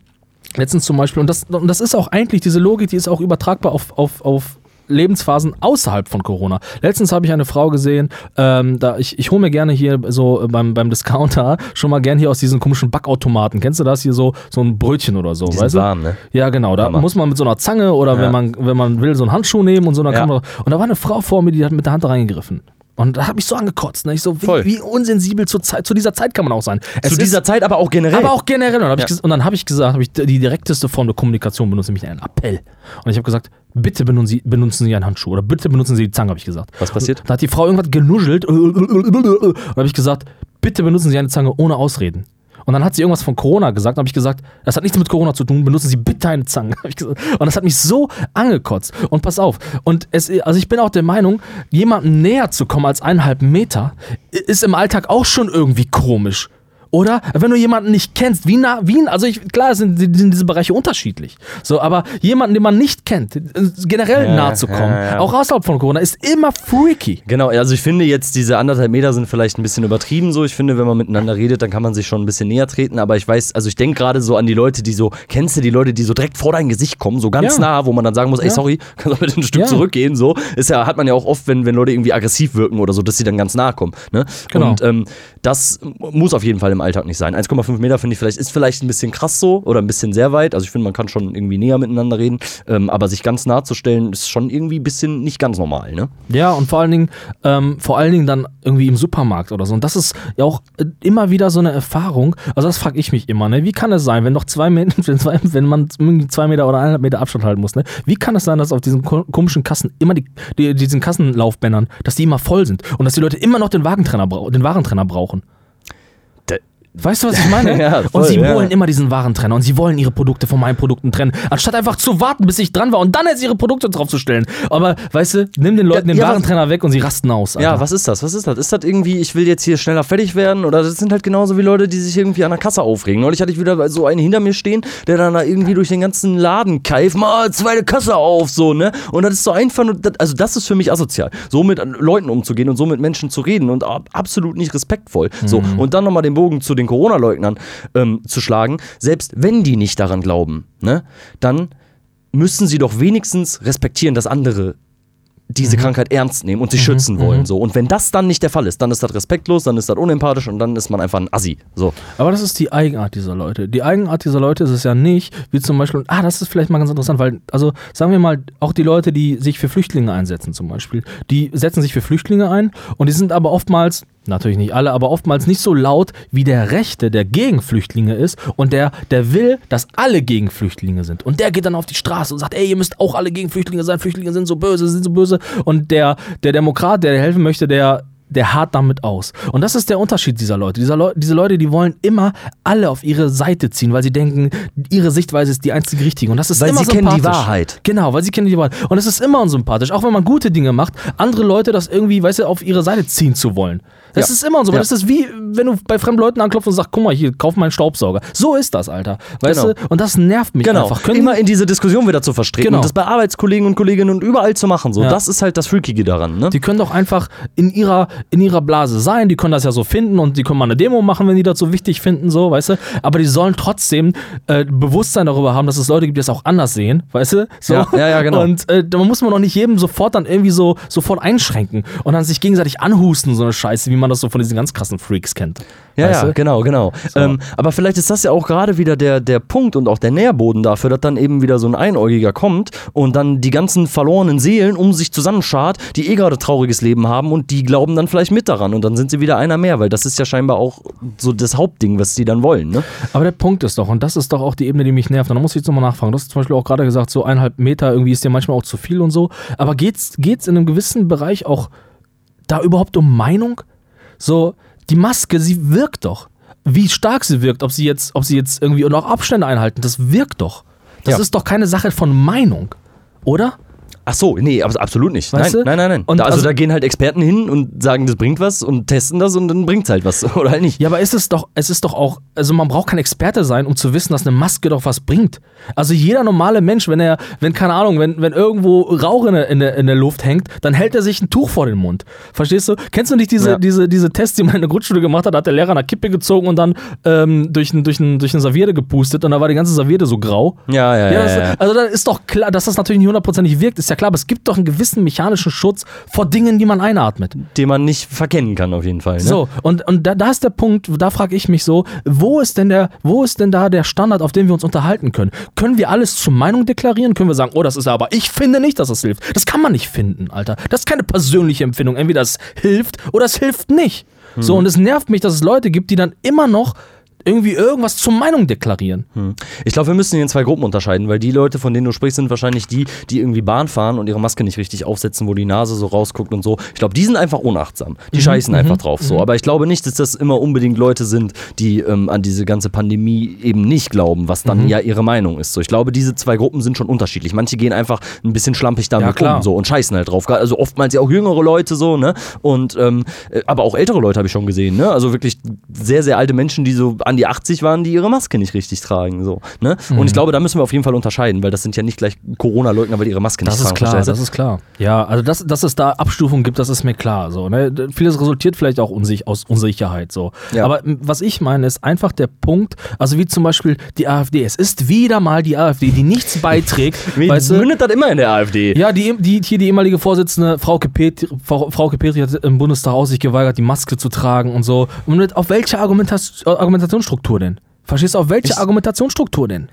Letztens zum Beispiel, und das, und das ist auch eigentlich, diese Logik, die ist auch übertragbar auf, auf, auf Lebensphasen außerhalb von Corona. Letztens habe ich eine Frau gesehen, ähm, da ich, ich hole mir gerne hier so äh, beim, beim Discounter [LAUGHS] schon mal gern hier aus diesen komischen Backautomaten. Kennst du das hier so, so ein Brötchen oder so, Die weißt sind du? warm, ne? Ja, genau. Da Hammer. muss man mit so einer Zange oder Ja. wenn man, wenn man will, so einen Handschuh nehmen und so, dann Ja. man. Und da war eine Frau vor mir, die hat mit der Hand reingegriffen. Und da hat mich so angekotzt. Ne? Ich so, wie, wie unsensibel zur Zeit, zu dieser Zeit kann man auch sein. Es Zu dieser Zeit aber auch generell. aber auch generell. Und, dann hab ich Ja. ges- und dann habe ich gesagt, habe ich die direkteste Form der Kommunikation benutzt, nämlich einen Appell. Und ich habe gesagt, bitte benutzen Sie, benutzen Sie einen Handschuh oder bitte benutzen Sie die Zange, habe ich gesagt. Was passiert? Da hat die Frau irgendwas genuschelt. Und habe ich gesagt, bitte benutzen Sie eine Zange ohne Ausreden. Und dann hat sie irgendwas von Corona gesagt. Dann habe ich gesagt, das hat nichts mit Corona zu tun. Benutzen Sie bitte eine Zange. [LAUGHS] Und das hat mich so angekotzt. Und pass auf. Und es, also ich bin auch der Meinung, jemandem näher zu kommen als eineinhalb Meter ist im Alltag auch schon irgendwie komisch. Oder wenn du jemanden nicht kennst, wie nah, wie, also ich, klar sind, sind diese Bereiche unterschiedlich. So, aber jemanden, den man nicht kennt, äh, generell Ja, nahe zu kommen, ja, ja. auch außerhalb von Corona, ist immer freaky. Genau, also ich finde jetzt, diese anderthalb Meter sind vielleicht ein bisschen übertrieben so. Ich finde, wenn man miteinander redet, dann kann man sich schon ein bisschen näher treten. Aber ich weiß, also ich denke gerade so an die Leute, die so, kennst du die Leute, die so direkt vor dein Gesicht kommen, so ganz nah, wo man dann sagen muss, ey, sorry, [LAUGHS] kannst du bitte ein Stück zurückgehen, so. Ist ja, hat man ja auch oft, wenn, wenn Leute irgendwie aggressiv wirken oder so, dass sie dann ganz nah kommen. Ne? Genau. Und ähm, das muss auf jeden Fall im Alltag nicht sein. 1,5 Meter finde ich vielleicht, ist vielleicht ein bisschen krass so oder ein bisschen sehr weit. Also ich finde, man kann schon irgendwie näher miteinander reden. Ähm, aber sich ganz nah zu stellen, ist schon irgendwie ein bisschen nicht ganz normal, ne? Ja, und vor allen Dingen, ähm, vor allen Dingen dann irgendwie im Supermarkt oder so. Und das ist ja auch äh, immer wieder so eine Erfahrung. Also das frage ich mich immer, ne? Wie kann es sein, wenn noch zwei Meter, [LAUGHS] wenn, zwei, wenn man zwei Meter oder eineinhalb Meter Abstand halten muss, ne? Wie kann es sein, dass auf diesen ko- komischen Kassen immer die, die diesen Kassenlaufbändern, dass die immer voll sind und dass die Leute immer noch den Wagentrenner, den Warentrenner brauchen? Weißt du, was ich meine? [LAUGHS] Ja, voll, und sie ja. wollen immer diesen Warentrenner und sie wollen ihre Produkte von meinen Produkten trennen, anstatt einfach zu warten, bis ich dran war und dann jetzt ihre Produkte draufzustellen. Aber weißt du, nimm den Leuten den ja, was- Warentrenner weg und sie rasten aus. Ja, Alter. was ist das? Was ist das? Ist das irgendwie, ich will jetzt hier schneller fertig werden? Oder das sind halt genauso wie Leute, die sich irgendwie an der Kasse aufregen. Neulich hatte ich wieder so einen hinter mir stehen, der dann da irgendwie durch den ganzen Laden keift, mal zweite Kasse auf, so, ne? Und das ist so einfach, nur, also das ist für mich asozial. So mit Leuten umzugehen und so mit Menschen zu reden und ab- absolut nicht respektvoll. So, und dann nochmal den Bogen zu den Corona-Leugnern ähm, zu schlagen. Selbst wenn die nicht daran glauben, ne? Dann müssen sie doch wenigstens respektieren, dass andere diese Krankheit ernst nehmen und sich schützen wollen. So. Und wenn das dann nicht der Fall ist, dann ist das respektlos, dann ist das unempathisch und dann ist man einfach ein Assi. So. Aber das ist die Eigenart dieser Leute. Die Eigenart dieser Leute ist es ja nicht, wie zum Beispiel, ah, das ist vielleicht mal ganz interessant, weil, also sagen wir mal, auch die Leute, die sich für Flüchtlinge einsetzen zum Beispiel, die setzen sich für Flüchtlinge ein und die sind aber oftmals, natürlich nicht alle, aber oftmals nicht so laut wie der Rechte, der gegen Flüchtlinge ist und der, der will, dass alle gegen Flüchtlinge sind. Und der geht dann auf die Straße und sagt, ey, ihr müsst auch alle gegen Flüchtlinge sein, Flüchtlinge sind so böse, sind so böse. Und der, der Demokrat, der helfen möchte, der der hart damit aus. Und das ist der Unterschied dieser Leute. Dieser Leu diese Leute, die wollen immer alle auf ihre Seite ziehen, weil sie denken, ihre Sichtweise ist die einzige richtige. Und das ist Weil immer sie kennen die sympathisch. Wahrheit. Genau, weil sie kennen die Wahrheit. Und es ist immer unsympathisch, auch wenn man gute Dinge macht, andere Leute das irgendwie, weißt du, auf ihre Seite ziehen zu wollen. Das Ja. ist immer so. Ja. Das ist wie, wenn du bei fremden Leuten anklopfst und sagst, guck mal, hier, kauf meinen Staubsauger. So ist das, Alter. Weißt Genau. du? Und das nervt mich Genau. einfach. Können Immer in diese Diskussion wieder zu verstricken Genau. und das bei Arbeitskollegen und Kolleginnen und überall zu machen. So. Ja. Das ist halt das Freakige daran. Ne? Die können doch einfach in ihrer, in ihrer Blase sein, die können das ja so finden und die können mal eine Demo machen, wenn die das so wichtig finden, so, weißt du? Aber die sollen trotzdem äh, Bewusstsein darüber haben, dass es Leute gibt, die das auch anders sehen, weißt du? So. Ja, ja, ja, genau. Und äh, da muss man doch nicht jedem sofort dann irgendwie so sofort einschränken und dann sich gegenseitig anhusten, so eine Scheiße, wie man das so von diesen ganz krassen Freaks kennt. Ja, ja, genau, genau. So. Ähm, aber vielleicht ist das ja auch gerade wieder der, der Punkt und auch der Nährboden dafür, dass dann eben wieder so ein Einäugiger kommt und dann die ganzen verlorenen Seelen um sich zusammenschart, die eh gerade trauriges Leben haben und die glauben dann vielleicht mit daran und dann sind sie wieder einer mehr, weil das ist ja scheinbar auch so das Hauptding, was die dann wollen, ne? Aber der Punkt ist doch, und das ist doch auch die Ebene, die mich nervt, und da muss ich jetzt nochmal nachfragen. Du hast zum Beispiel auch gerade gesagt, so eineinhalb Meter irgendwie ist dir manchmal auch zu viel und so. Aber geht's, geht's in einem gewissen Bereich auch da überhaupt um Meinung? So, die Maske, sie wirkt doch. Wie stark sie wirkt, ob sie jetzt, ob sie jetzt irgendwie und auch Abstände einhalten, das wirkt doch. Das Ja. ist doch keine Sache von Meinung, oder? Ach so, nee, abs- absolut nicht. Weißt nein, du? nein, nein, nein. Und da, also, also- da gehen halt Experten hin und sagen, das bringt was und testen das und dann bringt's halt was [LAUGHS] oder halt nicht. Ja, aber ist es doch, es ist doch auch, also man braucht kein Experte sein, um zu wissen, dass eine Maske doch was bringt. Also jeder normale Mensch, wenn er, wenn, keine Ahnung, wenn, wenn irgendwo Rauch in der, in, der, in der Luft hängt, dann hält er sich ein Tuch vor den Mund. Verstehst du? Kennst du nicht diese, Ja. diese, diese Tests, die man in der Grundschule gemacht hat? Da hat der Lehrer eine Kippe gezogen und dann ähm, durch, ein, durch, ein, durch eine Serviette gepustet und da war die ganze Serviette so grau. Ja, ja, ja. das, ja, ja. Also dann ist doch klar, dass das natürlich nicht hundertprozentig wirkt, ist ja klar, aber es gibt doch einen gewissen mechanischen Schutz vor Dingen, die man einatmet. Den man nicht verkennen kann, auf jeden Fall. Ne? So, und, und da, da ist der Punkt, da frage ich mich so, wo ist denn der, wo ist denn da der Standard, auf dem wir uns unterhalten können? Können wir alles zur Meinung deklarieren? Können wir sagen, oh, das ist ja aber, ich finde nicht, dass es hilft. Das kann man nicht finden, Alter. Das ist keine persönliche Empfindung. Entweder es hilft oder es hilft nicht. So, und es nervt mich, dass es Leute gibt, die dann immer noch irgendwie irgendwas zur Meinung deklarieren. Ich glaube, wir müssen hier in zwei Gruppen unterscheiden, weil die Leute, von denen du sprichst, sind wahrscheinlich die, die irgendwie Bahn fahren und ihre Maske nicht richtig aufsetzen, wo die Nase so rausguckt und so. Ich glaube, die sind einfach unachtsam. Die scheißen einfach drauf so. Aber ich glaube nicht, dass das immer unbedingt Leute sind, die ähm, an diese ganze Pandemie eben nicht glauben, was dann ja ihre Meinung ist. So, ich glaube, diese zwei Gruppen sind schon unterschiedlich. Manche gehen einfach ein bisschen schlampig damit klar. um so und scheißen halt drauf. Also oftmals ja auch jüngere Leute so, ne? Und ähm, äh, aber auch ältere Leute habe ich schon gesehen, ne? Also wirklich sehr, sehr alte Menschen, die so an die 80 waren, die ihre Maske nicht richtig tragen. So, ne? Mhm. Und ich glaube, da müssen wir auf jeden Fall unterscheiden, weil das sind ja nicht gleich Corona-Leugner, weil die ihre Maske Das nicht ist tragen. klar, das ist klar. Ja, also dass, dass es da Abstufungen gibt, das ist mir klar. So, ne? Vieles resultiert vielleicht auch unsich aus Unsicherheit. So. Ja. Aber was ich meine, ist einfach der Punkt, also wie zum Beispiel die AfD. Es ist wieder mal die AfD, die nichts [LAUGHS] beiträgt. Weißt du? mündet das immer in der AfD? Ja, die, die, hier die ehemalige Vorsitzende, Frau Petri, Frau, Frauke Petri hat im Bundestag auch sich geweigert, die Maske zu tragen und so. Und auf welche Argumentas äh, Argumentationsstruktur denn? Verstehst du, auf welche Ich- Argumentationsstruktur denn?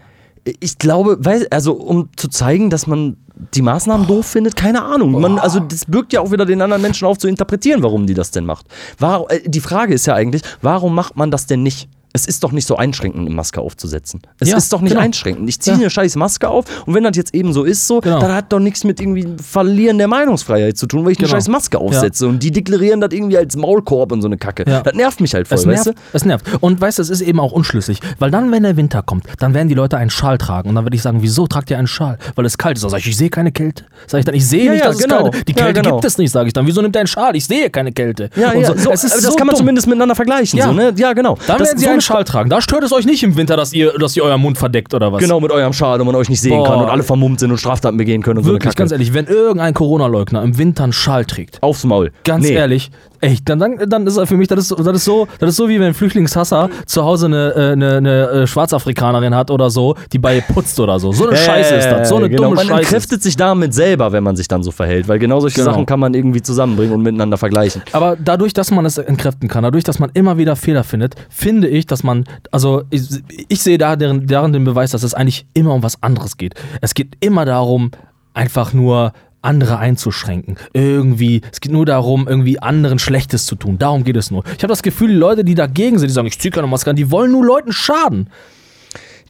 Ich glaube, weil, also um zu zeigen, dass man die Maßnahmen doof findet, keine Ahnung. Man, also das birgt ja auch wieder den anderen Menschen auf zu interpretieren, warum die das denn macht. War, äh, die Frage ist ja eigentlich, warum macht man das denn nicht? Es ist doch nicht so einschränkend, eine Maske aufzusetzen. Es Ja, ist doch nicht genau. einschränkend. Ich ziehe Ja. eine scheiß Maske auf und wenn das jetzt eben so ist, so, Genau. dann hat doch nichts mit irgendwie Verlieren der Meinungsfreiheit zu tun, weil ich eine Genau. scheiß Maske aufsetze und die deklarieren das irgendwie als Maulkorb und so eine Kacke. Ja. Das nervt mich halt voll, Es weißt nervt, du? es nervt. Und weißt du, es ist eben auch unschlüssig. Weil dann, wenn der Winter kommt, dann werden die Leute einen Schal tragen. Und dann würde ich sagen, wieso tragt ihr einen Schal? Weil es kalt ist. Dann sag ich, ich sehe keine Kälte. Sag ich dann, ich sehe Ja, nicht, ja, dass es genau. kalt ist. Die Ja, Kälte genau. gibt es nicht, sage ich dann. Wieso nimmt er einen Schal? Ich sehe keine Kälte. Ja, Und ja, so. so, es ist das so kann man dumm. zumindest miteinander vergleichen. Ja. So, ne? ja genau. Dann das, werden sie so einen Schal tragen. Da stört es euch nicht im Winter, dass ihr, dass ihr euren Mund verdeckt oder was? Genau, mit eurem Schal und man euch nicht sehen Boah. kann und alle vermummt sind und Straftaten begehen können und Wirklich, so eine Kacke. ganz ehrlich, wenn irgendein Corona-Leugner im Winter einen Schal trägt, Aufs Maul. Ganz Nee. ehrlich, echt, dann, dann, dann ist er für mich, das ist, das ist so, das ist so wie wenn ein Flüchtlingshasser zu Hause eine, äh, eine, eine äh, Schwarzafrikanerin hat oder so, die bei ihr putzt oder so. So eine Scheiße ist das, so eine genau. dumme Man Scheiße. entkräftet sich damit selber, wenn man sich dann so verhält, weil genau solche Genau. Sachen kann man irgendwie zusammenbringen und miteinander vergleichen. Aber dadurch, dass man es entkräften kann, dadurch, dass man immer wieder Fehler findet, finde ich, dass man, also ich, ich sehe da darin, darin den Beweis, dass es eigentlich immer um was anderes geht. Es geht immer darum, einfach nur andere einzuschränken. Irgendwie, es geht nur darum, irgendwie anderen Schlechtes zu tun. Darum geht es nur. Ich habe das Gefühl, die Leute, die dagegen sind, die sagen, ich ziehe keine Maske an, die wollen nur Leuten schaden.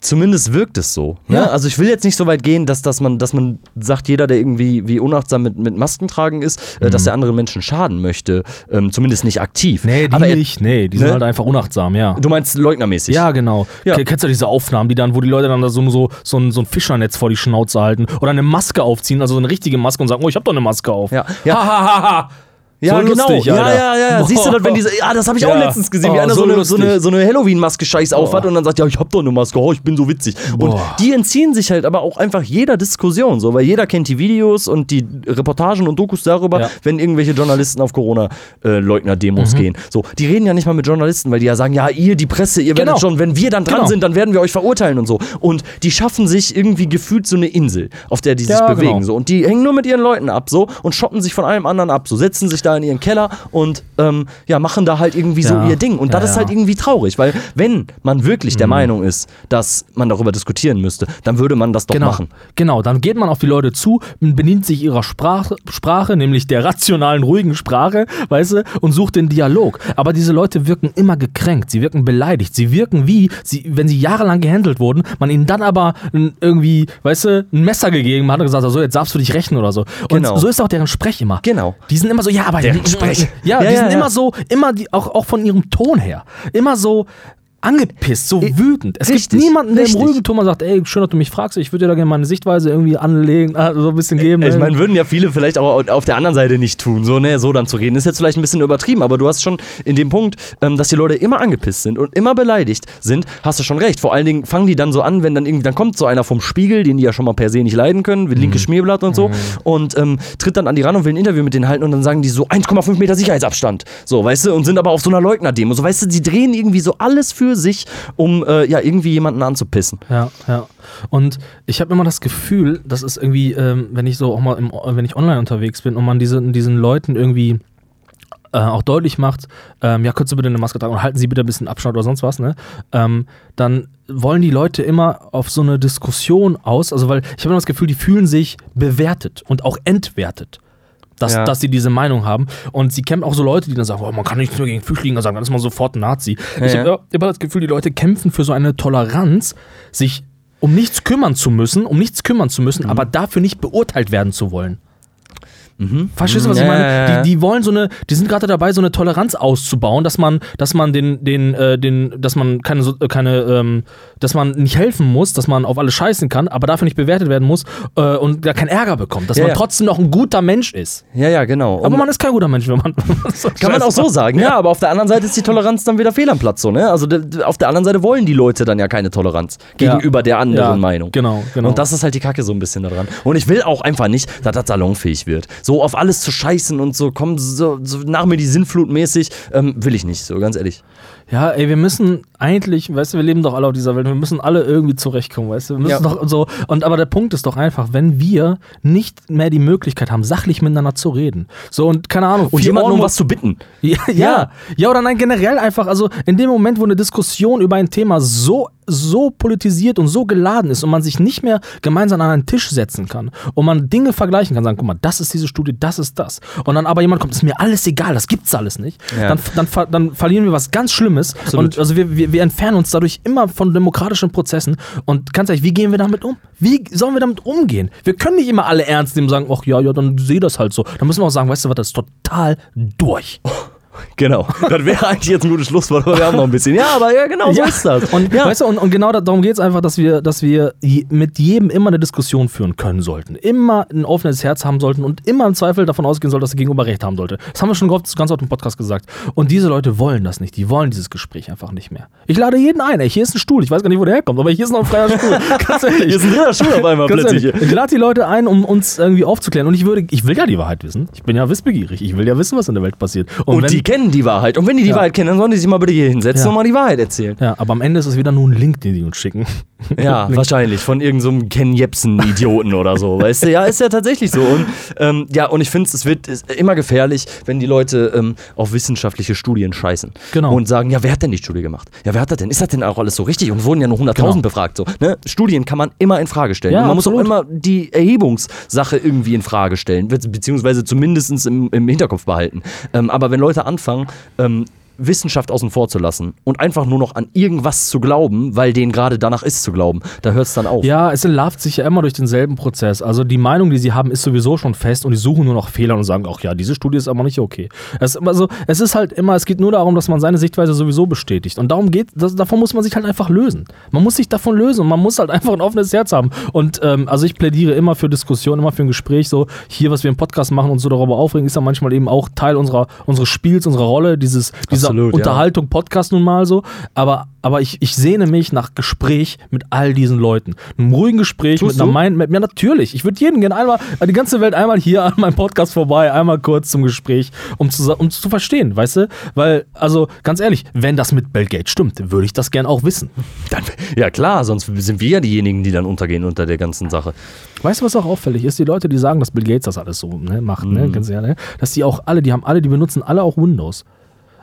Zumindest wirkt es so. Ne? Ja. Also ich will jetzt nicht so weit gehen, dass, dass, man, dass man sagt, jeder, der irgendwie wie unachtsam mit, mit Masken tragen ist, äh, dass er anderen Menschen schaden möchte. Ähm, zumindest nicht aktiv. Mhm. Nee, die Aber er- nicht. Nee, die sind ne? halt einfach unachtsam, ja. Du meinst leugnermäßig? Ja, genau. Ja. Ke- Kennst du diese Aufnahmen, die dann, wo die Leute dann da so, so, so, ein, so ein Fischernetz vor die Schnauze halten oder eine Maske aufziehen, also so eine richtige Maske und sagen, oh, ich hab doch eine Maske auf. Ja. Ja. Ha, ha, ha, ha. Ja, So genau. lustig, ja, ja, ja, ja. Siehst du das, wenn diese. Ja, das habe ich auch Ja. letztens gesehen, wie Oh, einer so eine, so eine, so eine Halloween-Maske-Scheiß aufhat und dann sagt, ja, ich hab doch eine Maske, oh, ich bin so witzig. Und die entziehen sich halt aber auch einfach jeder Diskussion, so, weil jeder kennt die Videos und die Reportagen und Dokus darüber, Ja. wenn irgendwelche Journalisten auf Corona-Leugner-Demos gehen. So, die reden ja nicht mal mit Journalisten, weil die ja sagen, ja, ihr, die Presse, ihr werdet Genau. schon, wenn wir dann dran Genau. sind, dann werden wir euch verurteilen und so. Und die schaffen sich irgendwie gefühlt so eine Insel, auf der die sich bewegen. genau. So. Und die hängen nur mit ihren Leuten ab so und schotten sich von allem anderen ab. So setzen sich da in ihren Keller und ähm, ja, machen da halt irgendwie so Ja. ihr Ding. Und Ja, das ist halt irgendwie traurig, weil wenn man wirklich der Meinung ist, dass man darüber diskutieren müsste, dann würde man das doch Genau, machen. genau, dann geht man auf die Leute zu, bedient sich ihrer Sprache, Sprache, nämlich der rationalen, ruhigen Sprache, weißt du, und sucht den Dialog. Aber diese Leute wirken immer gekränkt, sie wirken beleidigt, sie wirken wie, sie, wenn sie jahrelang gehandelt wurden, man ihnen dann aber irgendwie, weißt du, ein Messer gegeben hat und gesagt hat, so, jetzt darfst du dich rächen oder so. Und Genau. so ist auch deren Sprech immer. Genau. Die sind immer so, ja, aber Sprech. Ja, Ja, die ja, sind ja. immer so, immer die, auch, auch von ihrem Ton her, immer so angepisst, so wütend. Es richtig, gibt niemanden, der im richtig. ruhigen Ton mal sagt, ey, schön, dass du mich fragst, ich würde dir da gerne meine Sichtweise irgendwie anlegen, äh, so ein bisschen geben. Ich ey. meine, würden ja viele vielleicht auch auf der anderen Seite nicht tun, so, ne, so dann zu reden. Ist jetzt vielleicht ein bisschen übertrieben, aber du hast schon in dem Punkt, ähm, dass die Leute immer angepisst sind und immer beleidigt sind, hast du schon recht. Vor allen Dingen fangen die dann so an, wenn dann irgendwie, dann kommt so einer vom Spiegel, den die ja schon mal per se nicht leiden können, wie Mhm. linkes Schmierblatt und so, und ähm, tritt dann an die ran und will ein Interview mit denen halten und dann sagen die so 1,5 Meter Sicherheitsabstand. So, weißt du, und sind aber auf so einer Leugner-Demo. So, weißt du, die drehen irgendwie so alles für sich, um äh, ja irgendwie jemanden anzupissen. Ja, ja. Und ich habe immer das Gefühl, das ist irgendwie, ähm, wenn ich so auch mal, im, wenn ich online unterwegs bin und man diese, diesen Leuten irgendwie äh, auch deutlich macht, ähm, ja, könntest du bitte eine Maske tragen und halten Sie bitte ein bisschen Abstand oder sonst was, ne? Ähm, dann wollen die Leute immer auf so eine Diskussion aus, also weil ich habe immer das Gefühl, die fühlen sich bewertet und auch entwertet. Dass, Ja. dass sie diese Meinung haben. Und sie kämpfen auch so Leute, die dann sagen, oh, man kann nichts mehr gegen Flüchtlinge sagen, dann ist man sofort Nazi. ich ja. habe immer das Gefühl, die Leute kämpfen für so eine Toleranz, sich um nichts kümmern zu müssen, um nichts kümmern zu Mhm. müssen, aber dafür nicht beurteilt werden zu wollen. Verstehst du, was Ja, ich meine? ja, ja, ja. Die, die wollen so eine, die sind gerade dabei, so eine Toleranz auszubauen, dass man, dass man den, den, äh, den, dass man keine, so- äh, keine, ähm, dass man nicht helfen muss, dass man auf alles scheißen kann, aber dafür nicht bewertet werden muss äh, und da keinen Ärger bekommt, dass Ja, man ja. trotzdem noch ein guter Mensch ist. Ja, ja, genau. Aber man ist kein guter Mensch, wenn man. [LAUGHS] Kann man auch so sagen, ja, aber auf der anderen Seite ist die Toleranz dann wieder fehl am Platz, so, ne? Also d- d- auf der anderen Seite wollen die Leute dann ja keine Toleranz gegenüber der anderen Ja, Meinung. genau, genau. Und das ist halt die Kacke so ein bisschen daran. Und ich will auch einfach nicht, dass das salonfähig wird. So auf alles zu scheißen und so, komm, so, so nach mir die Sinnflut mäßig, ähm, will ich nicht, so ganz ehrlich. Ja, ey, wir müssen eigentlich, weißt du, wir leben doch alle auf dieser Welt, wir müssen alle irgendwie zurechtkommen, weißt du? Wir müssen Ja. doch so. Und aber der Punkt ist doch einfach, wenn wir nicht mehr die Möglichkeit haben, sachlich miteinander zu reden. So und keine Ahnung, Und jemanden um was zu bitten. [LAUGHS] Ja, ja. Ja, oder nein, generell einfach, also in dem Moment, wo eine Diskussion über ein Thema so, so politisiert und so geladen ist und man sich nicht mehr gemeinsam an einen Tisch setzen kann und man Dinge vergleichen kann, sagen, guck mal, das ist diese Studie, das ist das. Und dann aber jemand kommt, ist mir alles egal, das gibt's alles nicht. Ja. Dann, dann, dann verlieren wir was ganz Schlimmes. Und also wir, wir, wir entfernen uns dadurch immer von demokratischen Prozessen. Und ganz ehrlich, wie gehen wir damit um? Wie sollen wir damit umgehen? Wir können nicht immer alle ernst nehmen und sagen, ach ja, ja, dann sehe das halt so. Dann müssen wir auch sagen, weißt du was, das ist total durch. Genau. [LAUGHS] Das wäre eigentlich jetzt ein gutes Schlusswort, aber wir haben noch ein bisschen. Ja, aber ja, genau so ist das. Und, ja. weißt du, und, und genau da, darum geht es einfach, dass wir, dass wir mit jedem immer eine Diskussion führen können sollten. Immer ein offenes Herz haben sollten und immer im Zweifel davon ausgehen sollten, dass der Gegenüber Recht haben sollte. Das haben wir schon ganz, oft im Podcast gesagt. Und diese Leute wollen das nicht. Die wollen dieses Gespräch einfach nicht mehr. Ich lade jeden ein. Ey, hier ist ein Stuhl. Ich weiß gar nicht, wo der herkommt, aber hier ist noch ein freier Stuhl. [LAUGHS] Ganz ehrlich. Hier ist ein dritter Stuhl auf einmal Ganz plötzlich. ehrlich, ich lade die Leute ein, um uns irgendwie aufzuklären. Und ich würde, ich will ja die Wahrheit wissen. Ich bin ja wissbegierig. Ich will ja wissen, was in der Welt passiert. Und wenn- die kennen die Wahrheit. Und wenn die die Ja. Wahrheit kennen, dann sollen die sich mal bitte hier hinsetzen Ja. und mal die Wahrheit erzählen. ja, aber am Ende ist es wieder nur ein Link, den die uns schicken. Ja, [LAUGHS] wahrscheinlich. Von irgendeinem so Ken Jebsen-Idioten oder so. Weißt du, ja, ist ja tatsächlich so. Und ähm, ja, und ich finde es wird ist immer gefährlich, wenn die Leute ähm, auf wissenschaftliche Studien scheißen. Genau. Und sagen, ja, wer hat denn die Studie gemacht? Ja, wer hat das denn? Ist das denn auch alles so richtig? Und wurden ja nur 100.000 Genau. befragt. So, ne? Studien kann man immer in Frage stellen. Ja, man muss absolut. auch immer die Erhebungssache irgendwie in Frage stellen, be- beziehungsweise zumindest im, im Hinterkopf behalten. Ähm, aber wenn Leute anfangen, ähm, Wissenschaft außen vor zu lassen und einfach nur noch an irgendwas zu glauben, weil denen gerade danach ist zu glauben, da hört es dann auf. Ja, es larvt sich ja immer durch denselben Prozess. Also die Meinung, die sie haben, ist sowieso schon fest und die suchen nur noch Fehler und sagen, ach ja, diese Studie ist aber nicht okay. Es, also, es ist halt immer, es geht nur darum, dass man seine Sichtweise sowieso bestätigt. Und darum geht, das, davon muss man sich halt einfach lösen. Man muss sich davon lösen und man muss halt einfach ein offenes Herz haben. Und ähm, also ich plädiere immer für Diskussion, immer für ein Gespräch. So, hier, was wir im Podcast machen und so darüber aufregen, ist ja manchmal eben auch Teil unserer, unseres Spiels, unserer Rolle, dieses, dieser Absolut, ja. Unterhaltung, Podcast nun mal so. Aber, aber ich, ich sehne mich nach Gespräch mit all diesen Leuten. Einem ruhigen Gespräch Tust mit einer du? Mind Map. Ja, natürlich. Ich würde jeden gerne einmal, die ganze Welt einmal hier an meinem Podcast vorbei, einmal kurz zum Gespräch, um zu, um zu verstehen, weißt du? Weil, also, ganz ehrlich, wenn das mit Bill Gates stimmt, würde ich das gern auch wissen. Dann, ja klar, sonst sind wir ja diejenigen, die dann untergehen unter der ganzen Sache. Weißt du, was auch auffällig ist? Die Leute, die sagen, dass Bill Gates das alles so ne, macht, ne, Mhm. ganz ehrlich, ne, dass die auch alle, die haben alle, die benutzen alle auch Windows.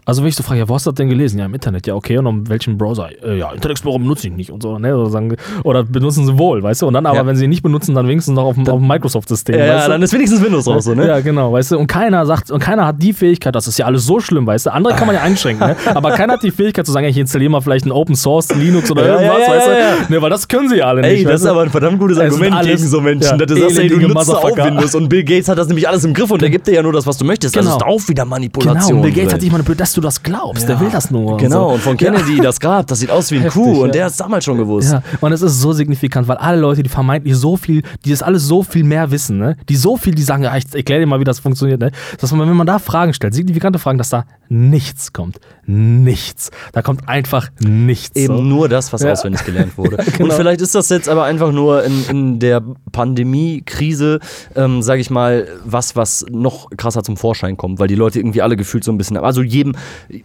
Also wenn ich so frage, ja, wo hast du das denn gelesen? Ja, im Internet, ja, okay, und um welchen Browser? Äh, ja, Internet Explorer benutze ich nicht und so, ne? Oder, sagen, oder benutzen sie wohl, weißt du? Und dann aber, Ja. wenn sie ihn nicht benutzen, dann wenigstens noch auf dem, auf dem Microsoft-System. Ja, weißt du? dann ist wenigstens Windows raus, so, ne? Ja, genau, weißt du, und keiner sagt, und keiner hat die Fähigkeit, das ist ja alles so schlimm, weißt du, andere kann man ja einschränken, ne? [LAUGHS] aber keiner hat die Fähigkeit zu sagen, ich installiere mal vielleicht ein Open Source, Linux oder Ja, irgendwas, ja, weißt du, ne, weil das können sie ja alle Ey, nicht. das weißt ist aber ein verdammt gutes Argument alles- gegen so Menschen. dass du sagst, ey, du nutzt auch. Windows und Bill Gates hat das nämlich alles im Griff und der gibt dir ja nur das, was du möchtest. Das Genau. ist auch wieder Manipulation. Genau, und Bill Gates hat dich manipuliert, dass du das glaubst, der will das nur. Genau, so. und von Kennedy das Grab, das sieht aus wie ein [LAUGHS] Heftig, Kuh ja. und der hat es damals schon gewusst. Ja, und es ist so signifikant, weil alle Leute, die vermeintlich so viel, die das alles so viel mehr wissen, ne? die so viel, die sagen, ja, ich erkläre dir mal, wie das funktioniert, ne? dass man, wenn man da Fragen stellt, signifikante Fragen, dass da nichts kommt. Nichts. Da kommt einfach nichts. Eben so. nur das, was Ja. auswendig gelernt wurde. [LAUGHS] Genau. Und vielleicht ist das jetzt aber einfach nur in, in der Pandemie-Krise, ähm, sage ich mal, was, was noch krasser zum Vorschein kommt, weil die Leute irgendwie alle gefühlt so ein bisschen, also jedem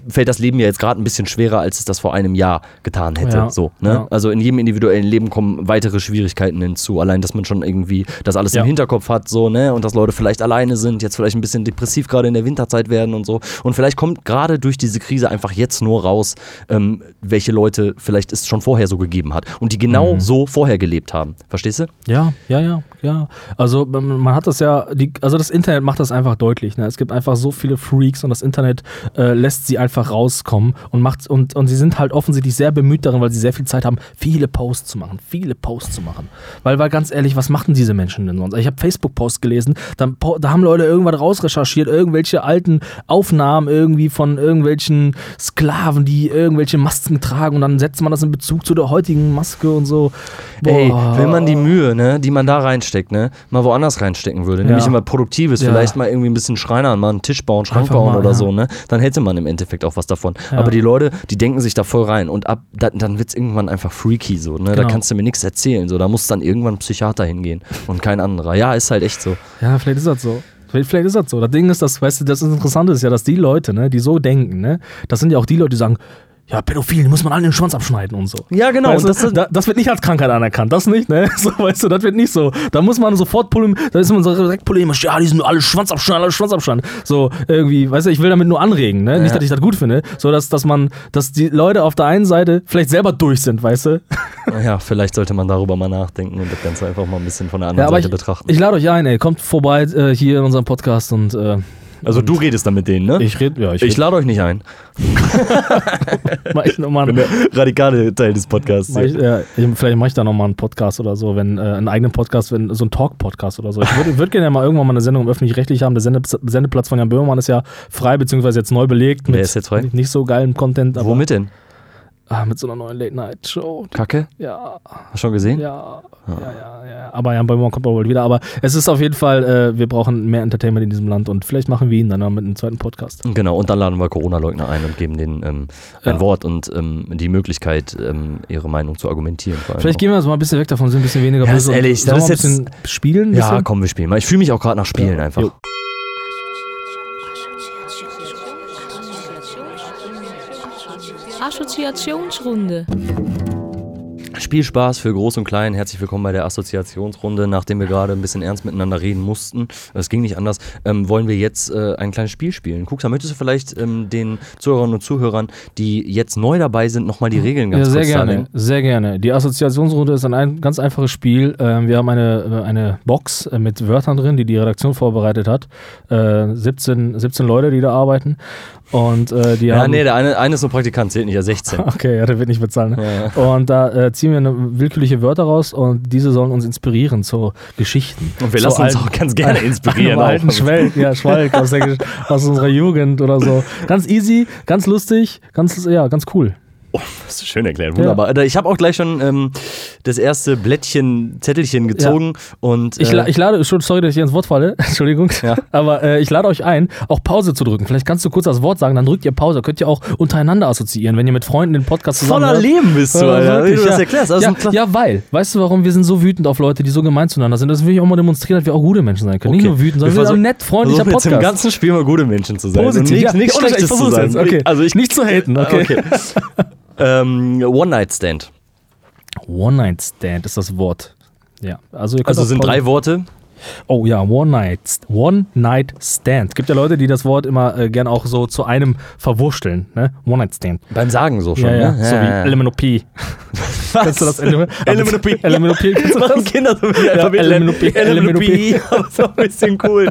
fällt das Leben ja jetzt gerade ein bisschen schwerer, als es das vor einem Jahr getan hätte. Ja. So, ne? Ja. Also in jedem individuellen Leben kommen weitere Schwierigkeiten hinzu. Allein, dass man schon irgendwie das alles Ja. im Hinterkopf hat, so, ne? Und dass Leute vielleicht alleine sind, jetzt vielleicht ein bisschen depressiv gerade in der Winterzeit werden und so. Und vielleicht kommt gerade durch diese Krise einfach jetzt nur raus, ähm, welche Leute vielleicht es schon vorher so gegeben hat und die genau Mhm. so vorher gelebt haben. Verstehst du? Ja, ja, ja, ja. Also ähm, man hat das ja, die, also das Internet macht das einfach deutlich. Ne? Es gibt einfach so viele Freaks und das Internet äh, lässt sie einfach rauskommen und macht und, und sie sind halt offensichtlich sehr bemüht darin, weil sie sehr viel Zeit haben, viele Posts zu machen, viele Posts zu machen. Weil, weil ganz ehrlich, was machen diese Menschen denn sonst? Ich habe Facebook-Posts gelesen, dann, da haben Leute irgendwas rausrecherchiert, irgendwelche alten Aufnahmen irgendwie von irgendwelchen Sklaven, die irgendwelche Masken tragen und dann setzt man das in Bezug zu der heutigen Maske und so. Ey, Boah. wenn man die Mühe, ne, die man da reinsteckt, ne, mal woanders reinstecken würde, nämlich Ja. immer Produktives, Ja. vielleicht mal irgendwie ein bisschen Schreinern, mal einen Tisch bauen, Schrank Einfach bauen mal, oder ja. so, ne, dann hätte man im Endeffekt auch was davon. Aber die Leute, die denken sich da voll rein und ab, da, dann wird es irgendwann einfach freaky so, ne, da Genau. kannst du mir nichts erzählen, so, da muss dann irgendwann ein Psychiater hingehen und kein anderer. Ja, ist halt echt so. Ja, vielleicht ist das so. Vielleicht ist das so. Das Ding ist, das, weißt du, das Interessante ist ja, dass die Leute, ne, die so denken, ne, das sind ja auch die Leute, die sagen, ja, Pädophilen, die muss man alle den Schwanz abschneiden und so. Ja, genau, Weißt du, das ist- da, das wird nicht als Krankheit anerkannt, das nicht, ne? [LAUGHS] So, weißt du, das wird nicht so. Da muss man sofort polem, da ist man so direkt polemisch, ja, die sind alle Schwanz abschneiden, alle Schwanz abschneiden. So, irgendwie, weißt du, ich will damit nur anregen, ne? Nicht, Ja. dass ich das gut finde, so dass, dass man, dass die Leute auf der einen Seite vielleicht selber durch sind, weißt du? Ja, vielleicht sollte man darüber mal nachdenken und das Ganze einfach mal ein bisschen von der anderen Ja, Seite ich, betrachten. ich lade euch ein, ey, kommt vorbei äh, hier in unserem Podcast und äh, also du redest dann mit denen, ne? ich rede, ja, ich, Ich lade euch nicht ein. [LAUGHS] mach ich nochmal bin der radikale Teil des Podcasts. Mach ich, ja, ich, vielleicht mache ich da nochmal einen Podcast oder so, wenn äh, einen eigenen Podcast, wenn so ein Talk-Podcast oder so. Ich würde würd gerne mal irgendwann mal eine Sendung öffentlich-rechtlich haben. Der Sende, Sendeplatz von Jan Böhmermann ist ja frei, beziehungsweise jetzt neu belegt. Wer ist jetzt frei? Nicht so geilem Content, Womit denn? Ah, mit so einer neuen Late-Night-Show. Kacke? Ja, Hast du schon gesehen? ja, ja, ja, ja. Aber Jan Böhmermann kommt bald wieder. Aber es ist auf jeden Fall, äh, wir brauchen mehr Entertainment in diesem Land und vielleicht machen wir ihn dann mit einem zweiten Podcast. Genau, und dann laden wir Corona-Leugner ein und geben denen ähm, ein Ja. Wort und ähm, die Möglichkeit, ähm, ihre Meinung zu argumentieren. Vielleicht auch. gehen wir jetzt mal ein bisschen weg davon, sind ein bisschen weniger Ja, böse ehrlich, das ist ein bisschen spielen. Ja, bisschen? komm, wir spielen mal. Ich fühle mich auch gerade nach Spielen Ja, einfach. jo. Assoziationsrunde. Spielspaß für Groß und Klein. Herzlich willkommen bei der Assoziationsrunde. Nachdem wir gerade ein bisschen ernst miteinander reden mussten, es ging nicht anders, ähm, wollen wir jetzt äh, ein kleines Spiel spielen. Kuxa, möchtest du vielleicht ähm, den Zuhörerinnen und Zuhörern, die jetzt neu dabei sind, nochmal die Regeln ganz ja, sehr kurz gerne, darlegen? sehr gerne. Die Assoziationsrunde ist ein, ein ganz einfaches Spiel. Ähm, wir haben eine, äh, eine Box äh, mit Wörtern drin, die die Redaktion vorbereitet hat. Äh, 17, 17 Leute, die da arbeiten. Und äh, die Ja, haben. nee, der eine, eine ist nur Praktikant, zählt nicht, ja [LAUGHS] 16. Okay, ja, der wird nicht bezahlen. Ne? Ja. Und da äh, ziehen wir eine willkürliche Wörter raus und diese sollen uns inspirieren zu Geschichten. Und wir lassen uns alten- auch ganz gerne [LAUGHS] inspirieren. Einem alten. Schwelg, ja, Schwalk aus, aus unserer Jugend oder so. Ganz easy, ganz lustig, ganz, ja, ganz cool. Oh, das ist schön erklärt, wunderbar. Ich habe auch gleich schon ähm, das erste Blättchen, Zettelchen gezogen und Ich, äh, la- ich lade, schon- sorry, dass ich hier ins Wort falle, [LAUGHS] Entschuldigung, Ja. aber äh, ich lade euch ein, auch Pause zu drücken. Vielleicht kannst du kurz das Wort sagen, dann drückt ihr Pause. Könnt ihr auch untereinander assoziieren, wenn ihr mit Freunden den Podcast zusammen voller. Leben bist du, Ja, Alter, wie wirklich, du das ja. erklärst. Also ja, ja, weil, weißt du warum? Wir sind so wütend auf Leute, die so gemein zueinander sind. Das will ich auch mal demonstrieren, dass wir auch gute Menschen sein können. Nicht Okay. nur wütend, sondern Wir wir sind nett, freundlicher jetzt im Podcast. ganzen Spiel mal gute Menschen zu sein. Positiv, und ja. Ja, ohne Scheiß, Schlechtes ich zu sein. okay. Also ich, Nicht zu haten, okay. [LAUGHS] okay. Ähm, One-Night-Stand. One-Night-Stand ist das Wort. Ja, also, Also sind drei Worte. Oh ja, One Night, One Night Stand. Gibt ja Leute, die das Wort immer äh, gern auch so zu einem verwursteln. Ne? One Night Stand. Beim Sagen so schon, ja, ja. ne? So wie Element P. [LAUGHS] Kennst du das Element [LAUGHS] Element P. [LAUGHS] Element P, kennst du das? Machen Kinder so wie Ja, Element P, Element P. Aber so [LAUGHS] ein bisschen cool.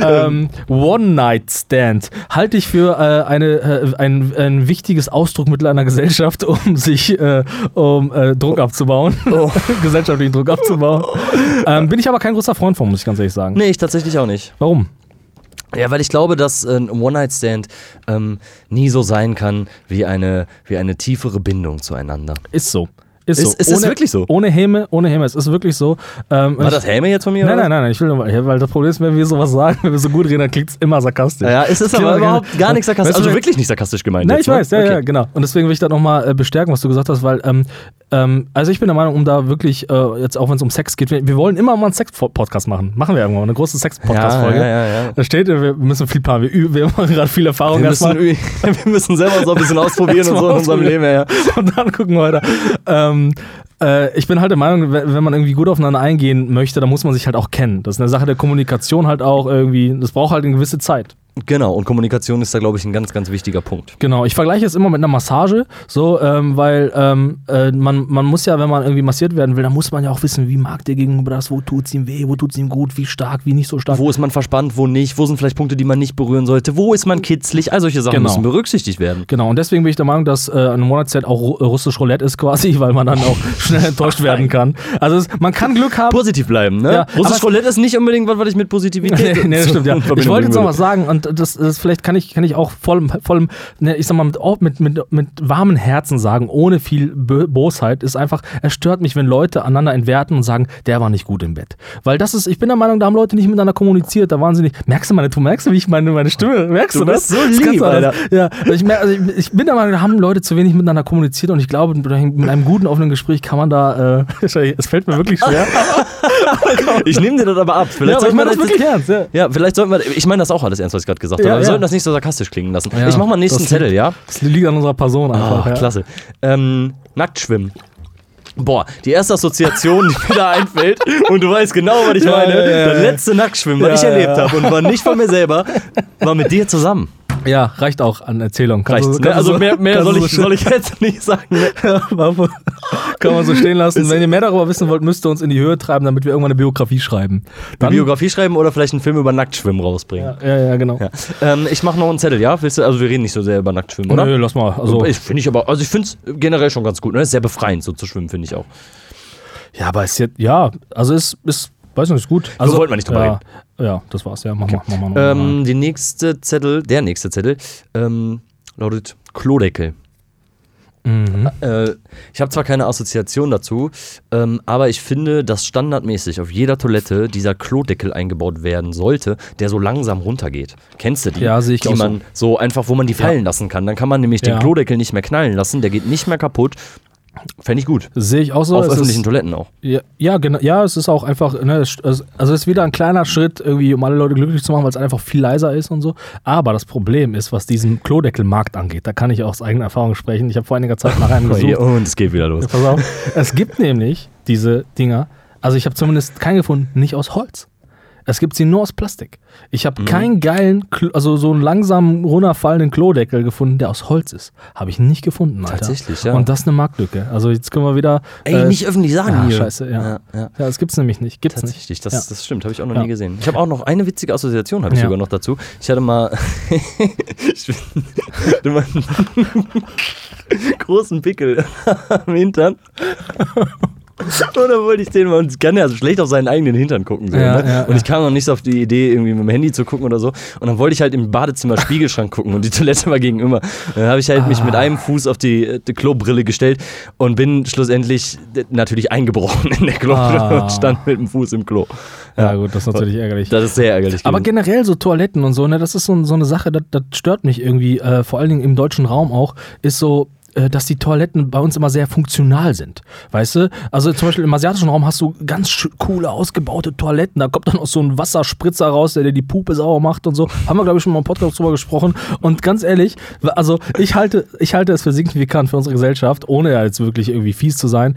ähm, One Night Stand halte ich für äh, eine, äh, ein, ein wichtiges Ausdruckmittel einer Gesellschaft, um sich äh, um äh, Druck abzubauen, Oh. gesellschaftlichen Druck abzubauen. Ähm, bin ich aber kein großer Freund von, muss ich ganz ehrlich sagen. Nee, ich tatsächlich auch nicht. Warum? Ja, weil ich glaube, dass ein One-Night-Stand ähm, nie so sein kann wie eine, wie eine tiefere Bindung zueinander. Ist so. Ist, Ist- so. ist es wirklich so? Ohne Häme, ohne Häme. Es ist wirklich so. Ähm, War das Helme jetzt von mir? Nein, oder? nein, nein, nein, ich will nur, ja, weil das Problem ist, wenn wir sowas sagen, [LAUGHS] wenn wir so gut reden, dann klingt es immer sarkastisch. Ja, es ist aber überhaupt gar nichts sarkastisch. Weißt du, also wirklich nicht sarkastisch gemeint. Nein, jetzt, ich weiß, ja, ne? ja, Okay. genau. Und deswegen will ich das nochmal äh, bestärken, was du gesagt hast, weil, ähm, ähm, also ich bin der Meinung, um da wirklich, äh, jetzt auch wenn es um Sex geht, wir, wir wollen immer mal einen Sex-Podcast machen. Machen wir irgendwann mal, eine große Sex-Podcast-Folge. Ja, ja, ja. Da steht, wir müssen viel planen. Wir, üben- wir machen gerade viel Erfahrung Wir müssen, [LAUGHS] wir müssen selber so ein bisschen [LAUGHS] ausprobieren und so in unserem Leben. Ja. Und dann gucken wir weiter. Ähm, äh, ich bin halt der Meinung, wenn man irgendwie gut aufeinander eingehen möchte, dann muss man sich halt auch kennen. Das ist eine Sache der Kommunikation halt auch irgendwie. Das braucht halt eine gewisse Zeit. Genau, und Kommunikation ist da, glaube ich, ein ganz, ganz wichtiger Punkt. Genau, ich vergleiche es immer mit einer Massage, so, ähm, weil ähm, äh, man, man muss ja, wenn man irgendwie massiert werden will, dann muss man ja auch wissen, wie mag der Gegenüber das, wo tut es ihm weh, wo tut es ihm gut, wie stark, wie nicht so stark. Wo ist man verspannt, wo nicht, wo sind vielleicht Punkte, die man nicht berühren sollte, wo ist man kitzlig, all solche Sachen Genau. müssen berücksichtigt werden. Genau, und deswegen bin ich der Meinung, dass äh, eine Monatszeit auch Ru- russisch Roulette ist quasi, [LAUGHS] weil man dann auch schnell enttäuscht werden kann. Also es, man kann Glück haben. Positiv bleiben, ne? Ja, Russisch Roulette ist nicht unbedingt was, was ich mit Positivität [LAUGHS] nee, nee, das stimmt, ja. Ich wollte jetzt noch was sagen und das, das vielleicht kann ich, kann ich auch voll, voll ne, ich sag mal, mit, mit, mit, mit warmen Herzen sagen, ohne viel Bosheit, ist einfach, es stört mich, wenn Leute einander entwerten und sagen, der war nicht gut im Bett. Weil das ist, ich bin der Meinung, da haben Leute nicht miteinander kommuniziert, da waren sie nicht. Merkst du meine, du merkst du, wie ich meine, meine Stimme, merkst du, Du das? so Das lieb. Alter. Ja, also ich, mer- also ich, ich bin der Meinung, da haben Leute zu wenig miteinander kommuniziert und ich glaube, mit einem guten offenen Gespräch kann man da, äh, [LAUGHS] es fällt mir wirklich schwer. [LAUGHS] [LAUGHS] Ich nehme dir das aber ab. Vielleicht ja, aber ich meine das wirklich ernst, ja. Ja, vielleicht sollten wir. Ich meine das auch alles ernst, was ich gerade gesagt habe. Ja, aber wir sollten das nicht so sarkastisch klingen lassen. Ich mach mal den nächsten das Zettel, ja? Das liegt an unserer Person einfach. Ah, ja. klasse. Ähm, Nacktschwimmen. Boah, die erste Assoziation, die mir da [LAUGHS] einfällt, und du weißt genau, was ich meine. das letzte Nacktschwimmen, was ich erlebt habe und war nicht von mir selber, war mit dir zusammen. Ja, reicht auch an Erzählung. Reicht, ne? Also du- mehr, mehr kannst soll, ich, so soll ich jetzt nicht sagen. [LAUGHS] Ne? Kann man so stehen lassen. Wenn ihr mehr darüber wissen wollt, müsst ihr uns in die Höhe treiben, damit wir irgendwann eine Biografie schreiben. Eine Biografie schreiben oder vielleicht einen Film über Nacktschwimmen rausbringen. Ja, ja, ja, genau. Ja. Ähm, ich mache noch einen Zettel, ja? Willst du, also wir reden nicht so sehr über Nacktschwimmen, oder? Nö, lass mal. Also, ich finde ich aber, also ich finde es generell schon ganz gut. Ne? Ist sehr befreiend, so zu schwimmen, finde ich auch. ja, aber ist jetzt, ja, also ist, ist, weiß nicht, ist gut. Also, wollten wir nicht drüber ja, Ja, das war's, ja. Mach mal, mach. Mach mal. Ähm, die nächste Zettel, der nächste Zettel, ähm, lautet Klodeckel. Mhm. Äh, ich habe zwar keine Assoziation dazu, ähm, aber ich finde, dass standardmäßig auf jeder Toilette dieser Klodeckel eingebaut werden sollte, der so langsam runtergeht. Kennst du die? Ja, sehe ich die auch so. man so einfach, wo man die fallen lassen kann. Dann kann man nämlich Ja. den Klodeckel nicht mehr knallen lassen, der geht nicht mehr kaputt. Fände ich gut. Sehe ich auch so. auf es öffentlichen ist, Toiletten auch. ja, ja, genau. Ja, es ist auch einfach, ne, es- also es ist wieder ein kleiner Schritt, irgendwie, um alle Leute glücklich zu machen, weil es einfach viel leiser ist und so. Aber das Problem ist, was diesen Klodeckelmarkt angeht, da kann ich auch aus eigener Erfahrung sprechen. Ich habe vor einiger Zeit nach einem [LAUGHS] gesucht. Und es geht wieder los. Pass auf. Es gibt nämlich diese Dinger, also ich habe zumindest keinen gefunden, nicht aus Holz. Es gibt sie nur aus Plastik. Ich Mhm. habe keinen geilen, Klo- also so einen langsam runterfallenden Klodeckel gefunden, der aus Holz ist. Habe ich nicht gefunden, Alter. Tatsächlich, ja. Und das ist eine Marktlücke. Also jetzt können wir wieder. Ey, äh, nicht öffentlich sagen ja, hier. scheiße, ja. Ja, ja. Ja, das gibt's nämlich nicht. Gibt's nicht. Tatsächlich, das, Ja. das stimmt, habe ich auch noch Ja. nie gesehen. Ich habe auch noch eine witzige Assoziation, habe ich sogar noch dazu. Ich hatte mal, [LAUGHS] ich hatte mal einen großen Pickel [LAUGHS] am Hintern. [LAUGHS] Und dann wollte ich den mal, und ich kann ja so schlecht auf seinen eigenen Hintern gucken. So, Ja, ne? ja, und ich kam noch nicht so auf die Idee, irgendwie mit dem Handy zu gucken oder so. Und dann wollte ich halt im Badezimmer [LAUGHS] Spiegelschrank gucken und die Toilette war gegenüber. Dann habe ich halt mich mit einem Fuß auf die, äh, die Klobrille gestellt und bin schlussendlich äh, natürlich eingebrochen in der Klobrille Ah. und stand mit dem Fuß im Klo. Ja, gut, das ist natürlich ärgerlich. Das ist sehr ärgerlich. Aber gewesen. generell so Toiletten und so, ne, das ist so, so eine Sache, das, das stört mich irgendwie, äh, vor allen Dingen im deutschen Raum auch, ist so, dass die Toiletten bei uns immer sehr funktional sind. Weißt du? Also zum Beispiel im asiatischen Raum hast du ganz coole, ausgebaute Toiletten. Da kommt dann auch so ein Wasserspritzer raus, der dir die Pupe sauer macht und so. Haben wir, glaube ich, schon mal im Podcast drüber gesprochen. Und ganz ehrlich, also ich halte, ich halte es für signifikant für unsere Gesellschaft, ohne ja jetzt wirklich irgendwie fies zu sein,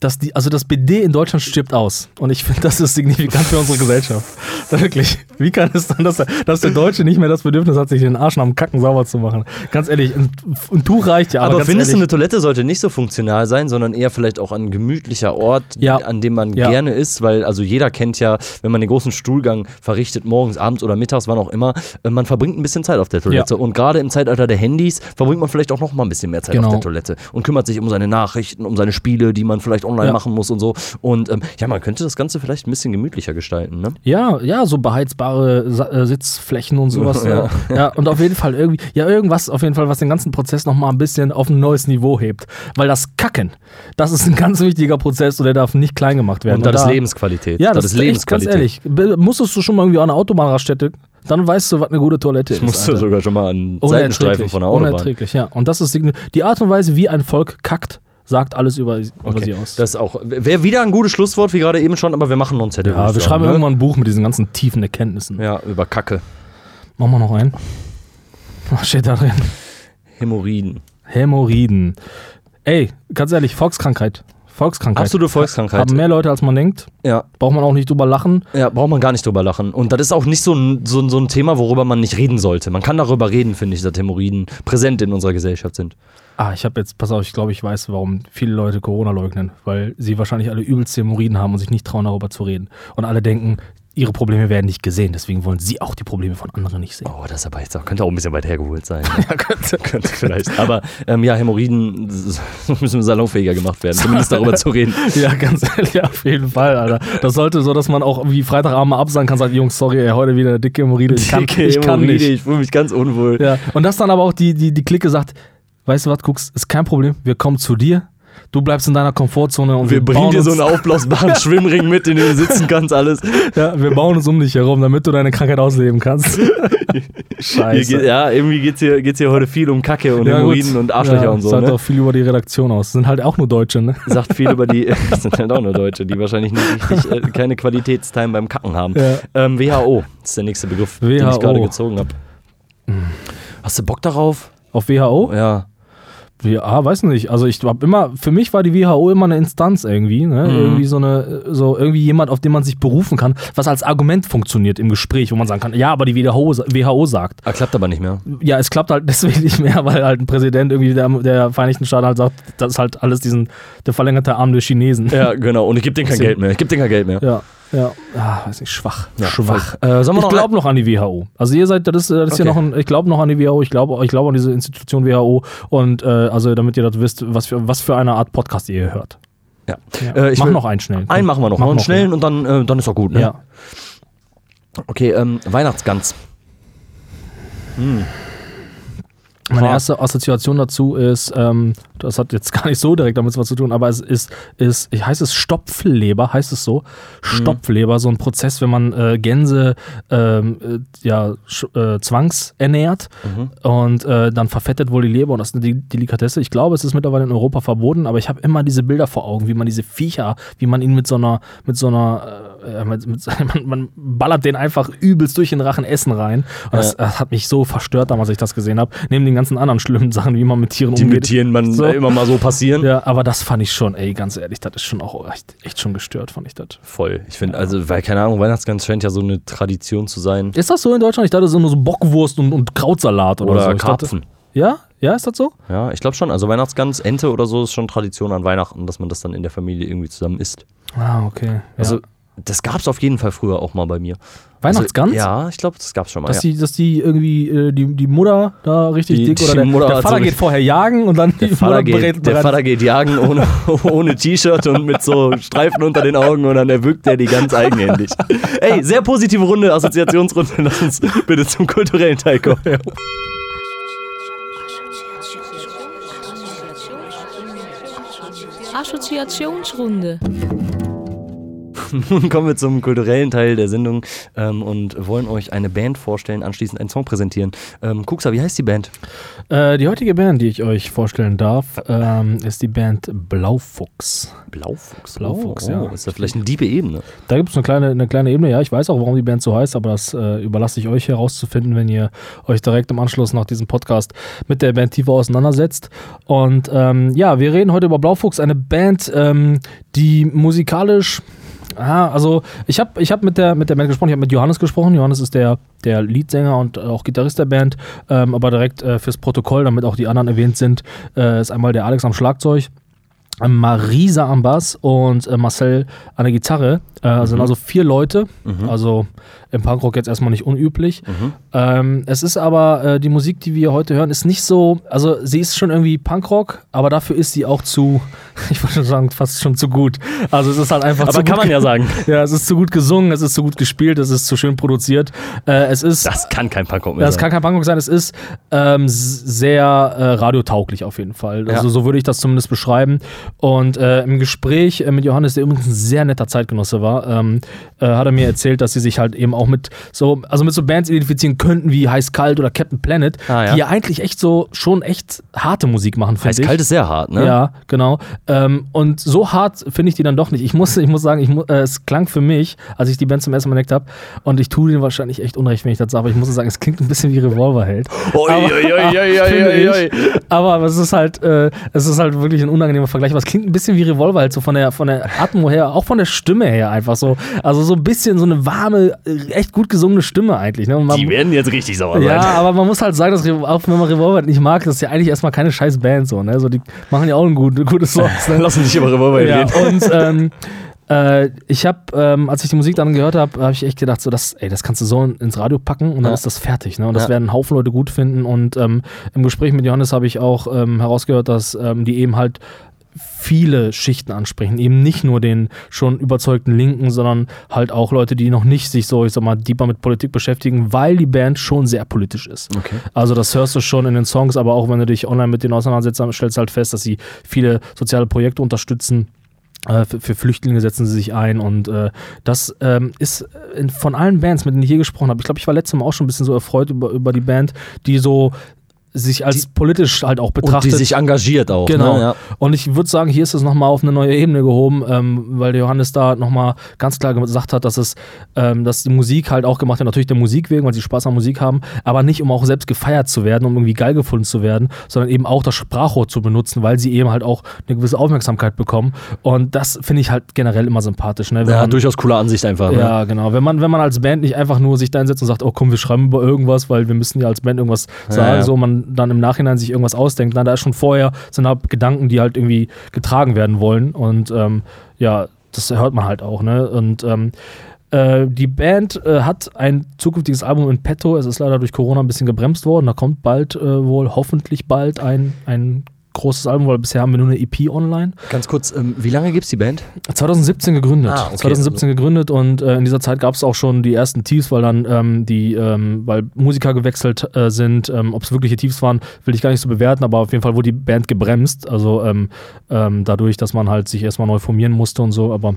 dass die, also das BD in Deutschland stirbt aus. Und ich finde, das ist signifikant für unsere Gesellschaft. [LAUGHS] Wirklich. Wie kann es dann, dass der, dass der Deutsche nicht mehr das Bedürfnis hat, sich den Arsch nach dem Kacken sauber zu machen? Ganz ehrlich, ein, ein Tuch reicht ja. Aber, Aber findest du, ehrlich, eine Toilette sollte nicht so funktional sein, sondern eher vielleicht auch ein gemütlicher Ort, Ja. an dem man Ja. gerne ist, weil also jeder kennt ja, wenn man den großen Stuhlgang verrichtet, morgens, abends oder mittags, wann auch immer, äh, man verbringt ein bisschen Zeit auf der Toilette. Und gerade im Zeitalter der Handys verbringt man vielleicht auch noch mal ein bisschen mehr Zeit Genau. auf der Toilette und kümmert sich um seine Nachrichten, um seine Spiele, die man vielleicht online Ja. machen muss und so. Und ähm, ja, man könnte das Ganze vielleicht ein bisschen gemütlicher gestalten, ne? Ja, ja, so beheizbare Sa äh, Sitzflächen und sowas. [LAUGHS] Ja. ja. ja, und auf jeden Fall irgendwie, ja, irgendwas auf jeden Fall, was den ganzen Prozess nochmal ein bisschen auf ein neues Niveau hebt. Weil das Kacken, das ist ein ganz wichtiger Prozess und der darf nicht klein gemacht werden. Und das ist da- Lebensqualität. Ja, das, ist ist echt, ganz ehrlich. Musstest du schon mal irgendwie an einer Autobahnraststätte, dann weißt du, was eine gute Toilette ist. Musst du Alter. sogar schon mal an Seitenstreifen von der Autobahn. Unerträglich, ja. Und das ist die Art und Weise, wie ein Volk kackt, sagt alles über, über Okay. sie aus. Das auch wäre wieder ein gutes Schlusswort, wie gerade eben schon, aber wir machen einen Zettel. ja, wir schreiben ne? irgendwann ein Buch mit diesen ganzen tiefen Erkenntnissen. Ja, über Kacke. Machen wir noch einen. Was steht da drin? Hämorrhoiden. Hämorrhoiden. Ey, ganz ehrlich, Volkskrankheit. Volkskrankheit. Absolute Volkskrankheit. Haben mehr Leute, als man denkt. Ja. Braucht man auch nicht drüber lachen. Ja, braucht man gar nicht drüber lachen. Und das ist auch nicht so ein, so, so ein Thema, worüber man nicht reden sollte. Man kann darüber reden, finde ich, dass Hämorrhoiden präsent in unserer Gesellschaft sind. Ah, ich habe jetzt, pass auf, ich glaube, ich weiß, warum viele Leute Corona leugnen. Weil sie wahrscheinlich alle übelste Hämorrhoiden haben und sich nicht trauen, darüber zu reden. Und alle denken, ihre Probleme werden nicht gesehen. Deswegen wollen sie auch die Probleme von anderen nicht sehen. Oh, das ist aber jetzt auch, könnte auch ein bisschen weit hergeholt sein. [LAUGHS] Ja, könnte, [LAUGHS] könnte vielleicht. Aber ähm, ja, Hämorrhoiden [LAUGHS] müssen salonfähiger gemacht werden, zumindest darüber zu reden. Ja, ganz ehrlich, ja, auf jeden Fall, Alter. Das sollte so, dass man auch wie Freitagabend mal absagen kann, sagen, Jungs, sorry, ey, heute wieder eine dicke Hämorrhoide. Ich kann, Dicke ich kann Hämorrhoide, nicht. Ich fühle mich ganz unwohl. Ja. Und dass dann aber auch die, die, die Clique sagt, weißt du was, guckst, ist kein Problem, wir kommen zu dir. Du bleibst in deiner Komfortzone und Wir bringen bauen dir so einen aufblasbaren [LAUGHS] Schwimmring mit, in dem du sitzen kannst, alles. Ja, wir bauen uns um dich herum, damit du deine Krankheit ausleben kannst. [LAUGHS] Scheiße. geht, ja, irgendwie geht es hier, geht's hier heute viel um Kacke und Ja. Hämorrhoiden und Arschlöcher ja, und so. Sagt Ne? auch viel über die Redaktion aus. Sind halt auch nur Deutsche, ne? Sagt viel über die, [LAUGHS] sind halt auch nur Deutsche, die wahrscheinlich nicht richtig, äh, keine Qualitätstime beim Kacken haben. Ja. Ähm, WHO ist der nächste Begriff, den ich WHO. gerade gezogen habe. Hast du Bock darauf? Auf WHO? Ja. Ja, weiß nicht. Also ich habe immer, für mich war die WHO immer eine Instanz irgendwie, ne? Mhm. Irgendwie so eine, so irgendwie jemand, auf den man sich berufen kann, was als Argument funktioniert im Gespräch, wo man sagen kann, ja, aber die WHO, WHO sagt. Ah, klappt aber nicht mehr. Ja, es klappt halt [LAUGHS] deswegen nicht mehr, weil halt ein Präsident irgendwie der, der Vereinigten Staaten halt sagt, das ist halt alles diesen, der verlängerte Arm der Chinesen. Ja, genau. Und ich gebe denen kein Geld mehr. Ich gebe denen kein Geld mehr. Ja, ja. Ah, weiß nicht, schwach. Ja, schwach. Äh, Ich glaube noch an die WHO. Also ihr seid, das ist, das ist Okay. ja noch ein, ich glaube noch an die WHO, ich glaube ich glaube an diese Institution WHO und äh, also damit ihr das wisst, was für, was für eine Art Podcast ihr hier hört. Ja. Ja. Äh, ich Mach will- noch einen schnellen. Einen machen wir noch. Mach noch einen noch, schnellen und dann, äh, dann ist auch gut. Ne? Ja. Okay, ähm, Weihnachtsgans. Meine erste Assoziation dazu ist, ähm, das hat jetzt [LAUGHS] gar nicht so direkt damit was zu tun, aber es ist, ist ich heißt es Stopfleber, heißt es so? Stopfleber, so ein Prozess, wenn man äh, Gänse ähm, äh, ja, äh, zwangsernährt und äh, dann verfettet wohl die Leber und das ist eine Delikatesse. Ich glaube, es ist mittlerweile in Europa verboten, aber ich habe immer diese Bilder vor Augen, wie man diese Viecher, wie man ihn mit so einer, mit so einer, äh, mit, mit, [LAUGHS] man, man ballert den einfach übelst durch den Rachen Essen rein. Und das, das hat mich so verstört damals, als ich das gesehen habe. Neben den ganzen anderen schlimmen [LAUGHS] Sachen, wie man mit Tieren Die umgeht. mit Tieren man So. immer mal so passieren. Ja, aber das fand ich schon, ey, ganz ehrlich, das ist schon auch echt, echt schon gestört, fand ich das. Voll. Ich finde, also, weil, keine Ahnung, Weihnachtsgans scheint ja so eine Tradition zu sein. Ist das so in Deutschland? Ich dachte, so nur so Bockwurst und, und Krautsalat oder, Oder so. Ich dachte- Karpfen. Ja? Ja, ist das so? Ja, ich glaube schon. Also Weihnachtsgans, Ente oder so ist schon Tradition an Weihnachten, dass man das dann in der Familie irgendwie zusammen isst. Ah, okay. Ja. Das gab es auf jeden Fall früher auch mal bei mir. Weihnachtsgans? Also, ja, ich glaube, das gab es schon mal. Dass, ja. die, dass die irgendwie, äh, die, die Mutter da richtig Die- dick die oder der, Mutter der Vater so geht vorher jagen und dann Der [LAUGHS] die Vater, Mutter geht, berät, der Vater geht jagen ohne, [LAUGHS] ohne T-Shirt und mit so Streifen unter den Augen und dann erwürgt er die ganz eigenhändig. Ey, sehr positive Runde, Assoziationsrunde. [LAUGHS] Lass uns bitte zum kulturellen Teil kommen. Assoziationsrunde. [LAUGHS] Nun kommen wir zum kulturellen Teil der Sendung ähm, und wollen euch eine Band vorstellen, anschließend einen Song präsentieren. Ähm, Kuxa, wie heißt die Band? Äh, die heutige Band, die ich euch vorstellen darf, ähm, ist die Band Blaufuchs. Blaufuchs. Blaufuchs, oh, ja. Oh, ist das vielleicht eine diebe Ebene? Da gibt es eine kleine, eine kleine Ebene, ja, ich weiß auch, warum die Band so heißt, aber das äh, überlasse ich euch herauszufinden, wenn ihr euch direkt im Anschluss nach diesem Podcast mit der Band tiefer auseinandersetzt. Und ähm, ja, wir reden heute über Blaufuchs, eine Band, ähm, die musikalisch. Ah, also ich habe ich hab mit, der, mit der Band gesprochen, ich habe mit Johannes gesprochen. Johannes ist der, der Leadsänger und äh, auch Gitarrist der Band, ähm, aber direkt äh, fürs Protokoll, damit auch die anderen erwähnt sind, äh, ist einmal der Alex am Schlagzeug, äh, Marisa am Bass und äh, Marcel an der Gitarre. Äh, Sind also vier Leute, also im Punkrock jetzt erstmal nicht unüblich. Ähm, es ist aber, äh, die Musik, die wir heute hören, ist nicht so, also sie ist schon irgendwie Punkrock, aber dafür ist sie auch zu, [LAUGHS] ich würde schon sagen, fast schon zu gut. Also es ist halt einfach zu Aber kann gut man ja sagen. [LAUGHS] ja, es ist zu gut gesungen, es ist zu gut gespielt, es ist zu schön produziert. Äh, es ist Das kann kein Punkrock mehr das sein. kann kein Punkrock sein, es ist ähm, sehr äh, radiotauglich auf jeden Fall. Ja. Also so würde ich das zumindest beschreiben. Und äh, im Gespräch äh, mit Johannes, der übrigens ein sehr netter Zeitgenosse war, ähm, äh, hat er mir erzählt, dass sie sich halt eben auch mit so, also mit so Bands identifizieren könnten wie Heiß Kalt oder Captain Planet, Ah, ja. die ja eigentlich echt so schon echt harte Musik machen, finde Heiß ich. kalt ist sehr hart, ne? Ja, genau. Ähm, und so hart finde ich die dann doch nicht. Ich muss, ich muss sagen, ich mu äh, es klang für mich, als ich die Band zum ersten Mal entdeckt habe, und ich tue denen wahrscheinlich echt unrecht, wenn ich das sage, aber ich muss sagen, es klingt ein bisschen wie Revolverheld. Aber es ist halt, äh, es ist halt wirklich ein unangenehmer Vergleich. Aber es klingt ein bisschen wie Revolverheld, so von der, von der Atmo her, auch von der Stimme her einfach so. Also so ein bisschen so eine warme, äh, echt gut gesungene Stimme eigentlich. Ne? Man- Die werden jetzt richtig sauer ja, sein. aber man muss halt sagen, dass auch wenn man Revolver nicht mag, das ist ja eigentlich erstmal keine scheiß Band so, ne? So, die machen ja auch ein gut, gute Songs. Ne? [LAUGHS] Lass uns nicht über Revolver ja, reden. und ähm, äh, ich habe, ähm, als ich die Musik dann gehört habe, habe ich echt gedacht, so, das, ey, das kannst du so ins Radio packen und dann Ja. ist das fertig. Ne? Und das Ja. werden ein Haufen Leute gut finden. Und ähm, im Gespräch mit Johannes habe ich auch ähm, herausgehört, dass ähm, die eben halt viele Schichten ansprechen. Eben nicht nur den schon überzeugten Linken, sondern halt auch Leute, die noch nicht sich so, ich sag mal, deeper mit Politik beschäftigen, weil die Band schon sehr politisch ist. Okay. Also das hörst du schon in den Songs, aber auch wenn du dich online mit denen auseinandersetzt, stellst du halt fest, dass sie viele soziale Projekte unterstützen. Äh, Für, für Flüchtlinge setzen sie sich ein und äh, das ähm, ist in, von allen Bands, mit denen ich hier gesprochen habe, ich glaube, ich war letztes Mal auch schon ein bisschen so erfreut über, über die Band, die so sich als politisch halt auch Und die betrachtet. sich engagiert auch. Genau. Ne? Ja. Und ich würde sagen, hier ist es nochmal auf eine neue Ebene gehoben, ähm, weil der Johannes da nochmal ganz klar gesagt hat, dass es, ähm, dass die Musik halt auch gemacht wird, natürlich der Musik wegen, weil sie Spaß an Musik haben, aber nicht um auch selbst gefeiert zu werden, um irgendwie geil gefunden zu werden, sondern eben auch das Sprachrohr zu benutzen, weil sie eben halt auch eine gewisse Aufmerksamkeit bekommen. Und das finde ich halt generell immer sympathisch. Ne? Wenn Ja, man- durchaus coole Ansicht einfach. Ne? ja, genau. Wenn man, wenn man als Band nicht einfach nur sich da hinsetzt und sagt, oh komm, wir schreiben über irgendwas, weil wir müssen ja als Band irgendwas sagen, ja. so man dann im Nachhinein sich irgendwas ausdenkt, dann da ist schon vorher sind halt Gedanken, die halt irgendwie getragen werden wollen. Und ähm, ja, das hört man halt auch, ne? Und ähm, äh, die Band äh, hat ein zukünftiges Album in petto. Es ist leider durch Corona ein bisschen gebremst worden. Da kommt bald äh, wohl, hoffentlich bald ein, ein großes Album, weil bisher haben wir nur eine EP online. Ganz kurz, ähm, wie lange gibt's die Band? 2017 gegründet. Ah, okay. 2017 gegründet und äh, in dieser Zeit gab es auch schon die ersten Tiefs, weil dann ähm, die, ähm, weil Musiker gewechselt äh, sind. Ähm, Ob es wirkliche Tiefs waren, will ich gar nicht so bewerten, aber auf jeden Fall wurde die Band gebremst. Also ähm, ähm, dadurch, dass man halt sich erstmal neu formieren musste und so, aber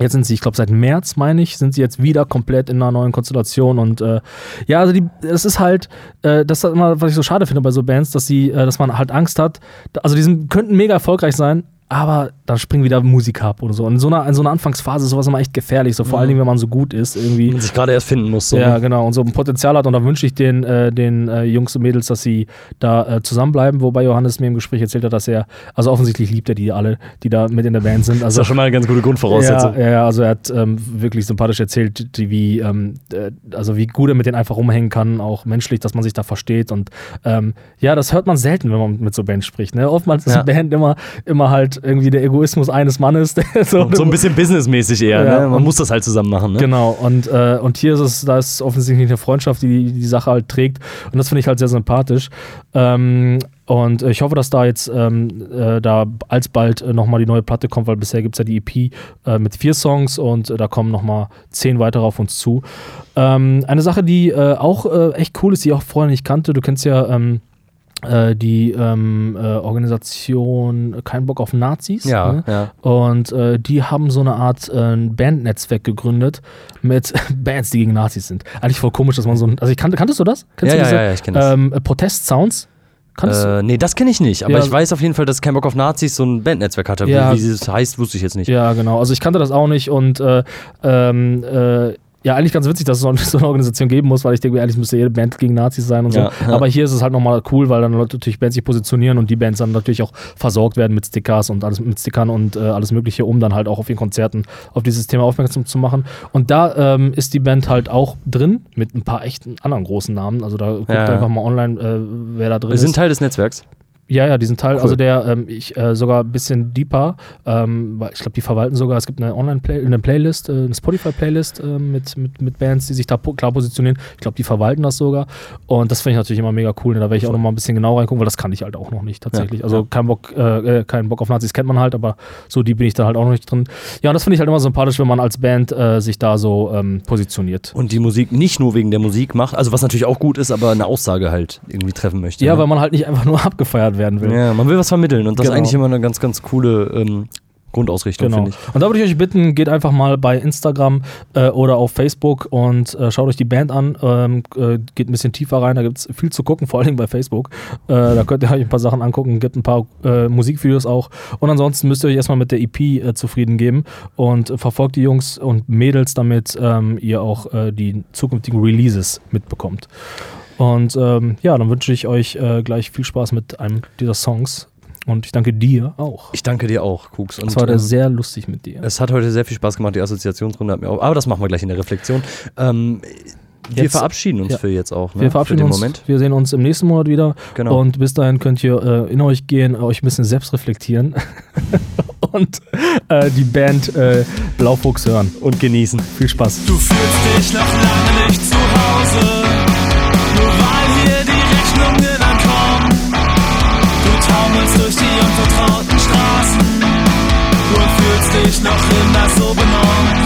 Jetzt sind sie, ich glaube, seit März, meine ich, sind sie jetzt wieder komplett in einer neuen Konstellation. Und äh, ja, also die, es ist halt, äh, das ist immer, was ich so schade finde bei so Bands, dass sie, äh, dass man halt Angst hat. Also die sind, könnten mega erfolgreich sein, aber dann springen wieder Musiker ab oder so. Und in so einer, in so einer Anfangsphase ist sowas immer echt gefährlich, so vor allen Dingen, wenn man so gut ist irgendwie. Man sich gerade erst finden muss. So, Ja, ne? genau. Und so ein Potenzial hat. Und da wünsche ich den, äh, den äh, Jungs und Mädels, dass sie da äh, zusammenbleiben. Wobei Johannes mir im Gespräch erzählt hat, dass er, also offensichtlich liebt er die alle, die da mit in der Band sind. Das ist Also ja schon mal eine ganz gute Grundvoraussetzung. ja, ja, also er hat ähm, wirklich sympathisch erzählt, die, wie, ähm, äh, also wie gut er mit denen einfach rumhängen kann, auch menschlich, dass man sich da versteht. Und ähm, ja, das hört man selten, wenn man mit so Bands spricht. Ne? Oftmals ist Ja. eine Band immer, immer halt irgendwie der Egoismus eines Mannes. [LAUGHS] So, So ein bisschen businessmäßig eher. Ja, ne? Man muss das halt zusammen machen. Ne? Genau, und, äh, und hier ist es, da ist offensichtlich eine Freundschaft, die die Sache halt trägt. Und das finde ich halt sehr sympathisch. Ähm, und ich hoffe, dass da jetzt ähm, äh, da alsbald äh, nochmal die neue Platte kommt, weil bisher gibt es ja die EP äh, mit vier Songs und äh, da kommen nochmal zehn weitere auf uns zu. Ähm, eine Sache, die äh, auch äh, echt cool ist, die ich auch vorher nicht kannte, du kennst ja ähm, äh, die ähm, äh, Organisation Kein Bock auf Nazis. Ja, ne? ja. Und äh, die haben so eine Art äh, Bandnetzwerk gegründet mit [LAUGHS] Bands, die gegen Nazis sind. Eigentlich voll komisch, dass man so ein. Also ich kannte, kanntest du das? Kennst Ja, du ja, diese, ja, ja, ich kenn das. Ähm, äh, Protest-Sounds? Kanntest du? Äh, nee, das kenne ich nicht. Aber Ja. ich weiß auf jeden Fall, dass kein Bock auf Nazis so ein Bandnetzwerk hatte. Ja. Wie, wie es heißt, wusste ich jetzt nicht. Ja, genau. Also ich kannte das auch nicht und äh, ähm, äh, ja, eigentlich ganz witzig, dass es so, [LAUGHS] so eine Organisation geben muss, weil ich denke, eigentlich müsste jede Band gegen Nazis sein und so. Ja, ja. Aber hier ist es halt nochmal cool, weil dann natürlich Bands sich positionieren und die Bands dann natürlich auch versorgt werden mit Stickers und alles mit Stickern und äh, alles Mögliche, um dann halt auch auf ihren Konzerten auf dieses Thema aufmerksam zu machen. Und da ähm, ist die Band halt auch drin mit ein paar echten anderen großen Namen. Also da guckt Ja. einfach mal online, äh, wer da drin Wir ist. sind Teil des Netzwerks. Ja, ja, diesen Teil, Cool. also der, ähm, ich äh, sogar ein bisschen deeper, ähm, weil ich glaube, die verwalten sogar, es gibt eine Online-Play, eine Playlist, äh, eine Spotify-Playlist äh, mit, mit, mit Bands, die sich da po klar positionieren. Ich glaube, die verwalten das sogar. Und das finde ich natürlich immer mega cool. Und da werde ich auch noch mal ein bisschen genau reingucken, weil das kann ich halt auch noch nicht tatsächlich. Ja, also kein Bock, äh, äh, kein Bock auf Nazis kennt man halt, aber so die bin ich da halt auch noch nicht drin. Ja, und das finde ich halt immer sympathisch, wenn man als Band äh, sich da so ähm, positioniert. Und die Musik nicht nur wegen der Musik macht, also was natürlich auch gut ist, aber eine Aussage halt irgendwie treffen möchte. Ja, ne? weil man halt nicht einfach nur [LAUGHS] abgefeiert werden will. Ja, man will was vermitteln und das Genau. ist eigentlich immer eine ganz, ganz coole ähm, Grundausrichtung, Genau. finde ich. Und da würde ich euch bitten, geht einfach mal bei Instagram äh, oder auf Facebook und äh, schaut euch die Band an. Ähm, äh, geht ein bisschen tiefer rein, da gibt es viel zu gucken, [LAUGHS] vor allem bei Facebook. Äh, da könnt ihr euch ein paar Sachen angucken, gibt ein paar äh, Musikvideos auch. Und ansonsten müsst ihr euch erstmal mit der EP äh, zufrieden geben und verfolgt die Jungs und Mädels, damit ähm, ihr auch die zukünftigen Releases mitbekommt. Und ähm, ja, dann wünsche ich euch äh, gleich viel Spaß mit einem dieser Songs. Und ich danke dir auch. Ich danke dir auch, Kuks. Und, Es war ähm, sehr lustig mit dir. es hat heute sehr viel Spaß gemacht, die Assoziationsrunde hat mir auch, aber das machen wir gleich in der Reflexion. Ähm, wir Jetzt- verabschieden uns ja. für jetzt auch. Ne? Wir verabschieden für den uns. Moment. Wir sehen uns im nächsten Monat wieder. Genau. Und bis dahin könnt ihr äh, in euch gehen, euch ein bisschen selbst reflektieren [LAUGHS] und äh, die Band äh, Blaufuchs hören. Und genießen. Viel Spaß. Du fühlst dich noch lange nicht zu Hause, dich noch immer so benommen.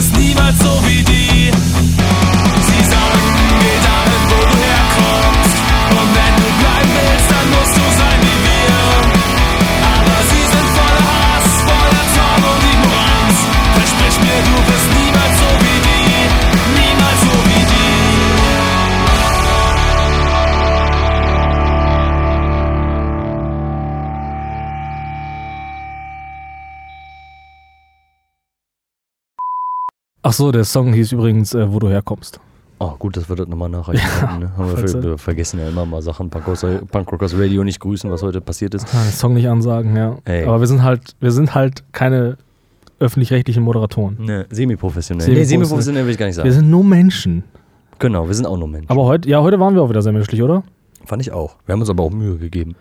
Mir, du wirst niemals Ach so, der Song hieß übrigens, äh, wo du herkommst. Oh, gut, dass wir das nochmal nachreichen konnten. Ne? Haben wir, wir vergessen ja immer mal Sachen. Punkrockers Punkrockers Radio nicht grüßen, was heute passiert ist. Ah, Song nicht ansagen, ja. Ey. Aber wir sind halt, wir sind halt keine öffentlich-rechtlichen Moderatoren. Ne, semi-professionell. Semi-professionell. Nee, semi-professionell will ich gar nicht Wir sagen. sind nur Menschen. Genau, wir sind auch nur Menschen. Aber heute, ja, heute waren wir auch wieder sehr menschlich, oder? Fand ich auch. Wir haben uns aber auch Mühe gegeben.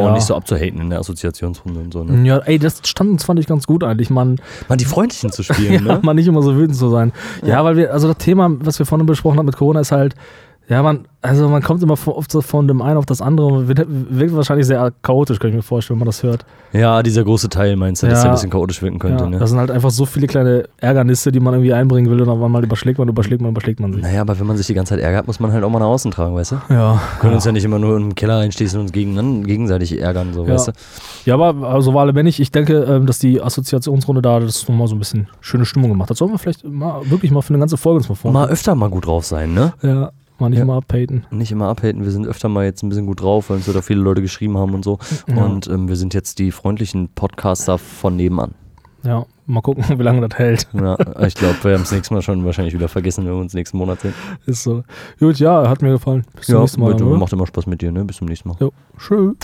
Um auch nicht so abzuhaten in der Assoziationsrunde und so. Ne? Ja, ey, das stand uns, fand ich ganz gut eigentlich, man. Mal die Freundlichen zu spielen, [LAUGHS] Ja, ne? mal nicht immer so wütend zu sein. Ja. weil wir, also das Thema, was wir vorhin besprochen haben mit Corona, ist halt, Ja, man, also man kommt immer oft so von dem einen auf das andere und wird, wirkt wahrscheinlich sehr chaotisch, kann ich mir vorstellen, wenn man das hört. Ja, dieser große Teil meinst du, dass Ja. der ein bisschen chaotisch wirken könnte, ja, ne? Das sind halt einfach so viele kleine Ärgernisse, die man irgendwie einbringen will und auf einmal überschlägt man, überschlägt man, überschlägt man sich. Naja, aber wenn man sich die ganze Zeit ärgert, muss man halt auch mal nach außen tragen, weißt du? Wir Ja. können uns ja nicht immer nur im Keller einschließen und uns gegen, gegenseitig ärgern, so, Ja. weißt du? Ja, aber also war alle wenn ich, denke, ähm, dass die Assoziationsrunde da das nochmal so ein bisschen schöne Stimmung gemacht hat. Sollen wir vielleicht mal wirklich mal für eine ganze Folge uns mal vor. Mal öfter mal gut drauf sein, ne? Ja, mal nicht Ja. mal abhaten. Nicht immer abhaten, wir sind öfter mal jetzt ein bisschen gut drauf, weil uns da viele Leute geschrieben haben und so. Ja. Und ähm, wir sind jetzt die freundlichen Podcaster von nebenan. Ja, mal gucken, [LAUGHS] wie lange das hält. Ja, ich glaube, wir haben das nächste Mal schon wahrscheinlich wieder vergessen, wenn wir uns nächsten Monat sehen. Ist so. Gut, ja, hat mir gefallen. Bis zum nächsten Mal. bitte, macht immer Spaß mit dir, ne? Bis zum nächsten Mal. Jo, schön.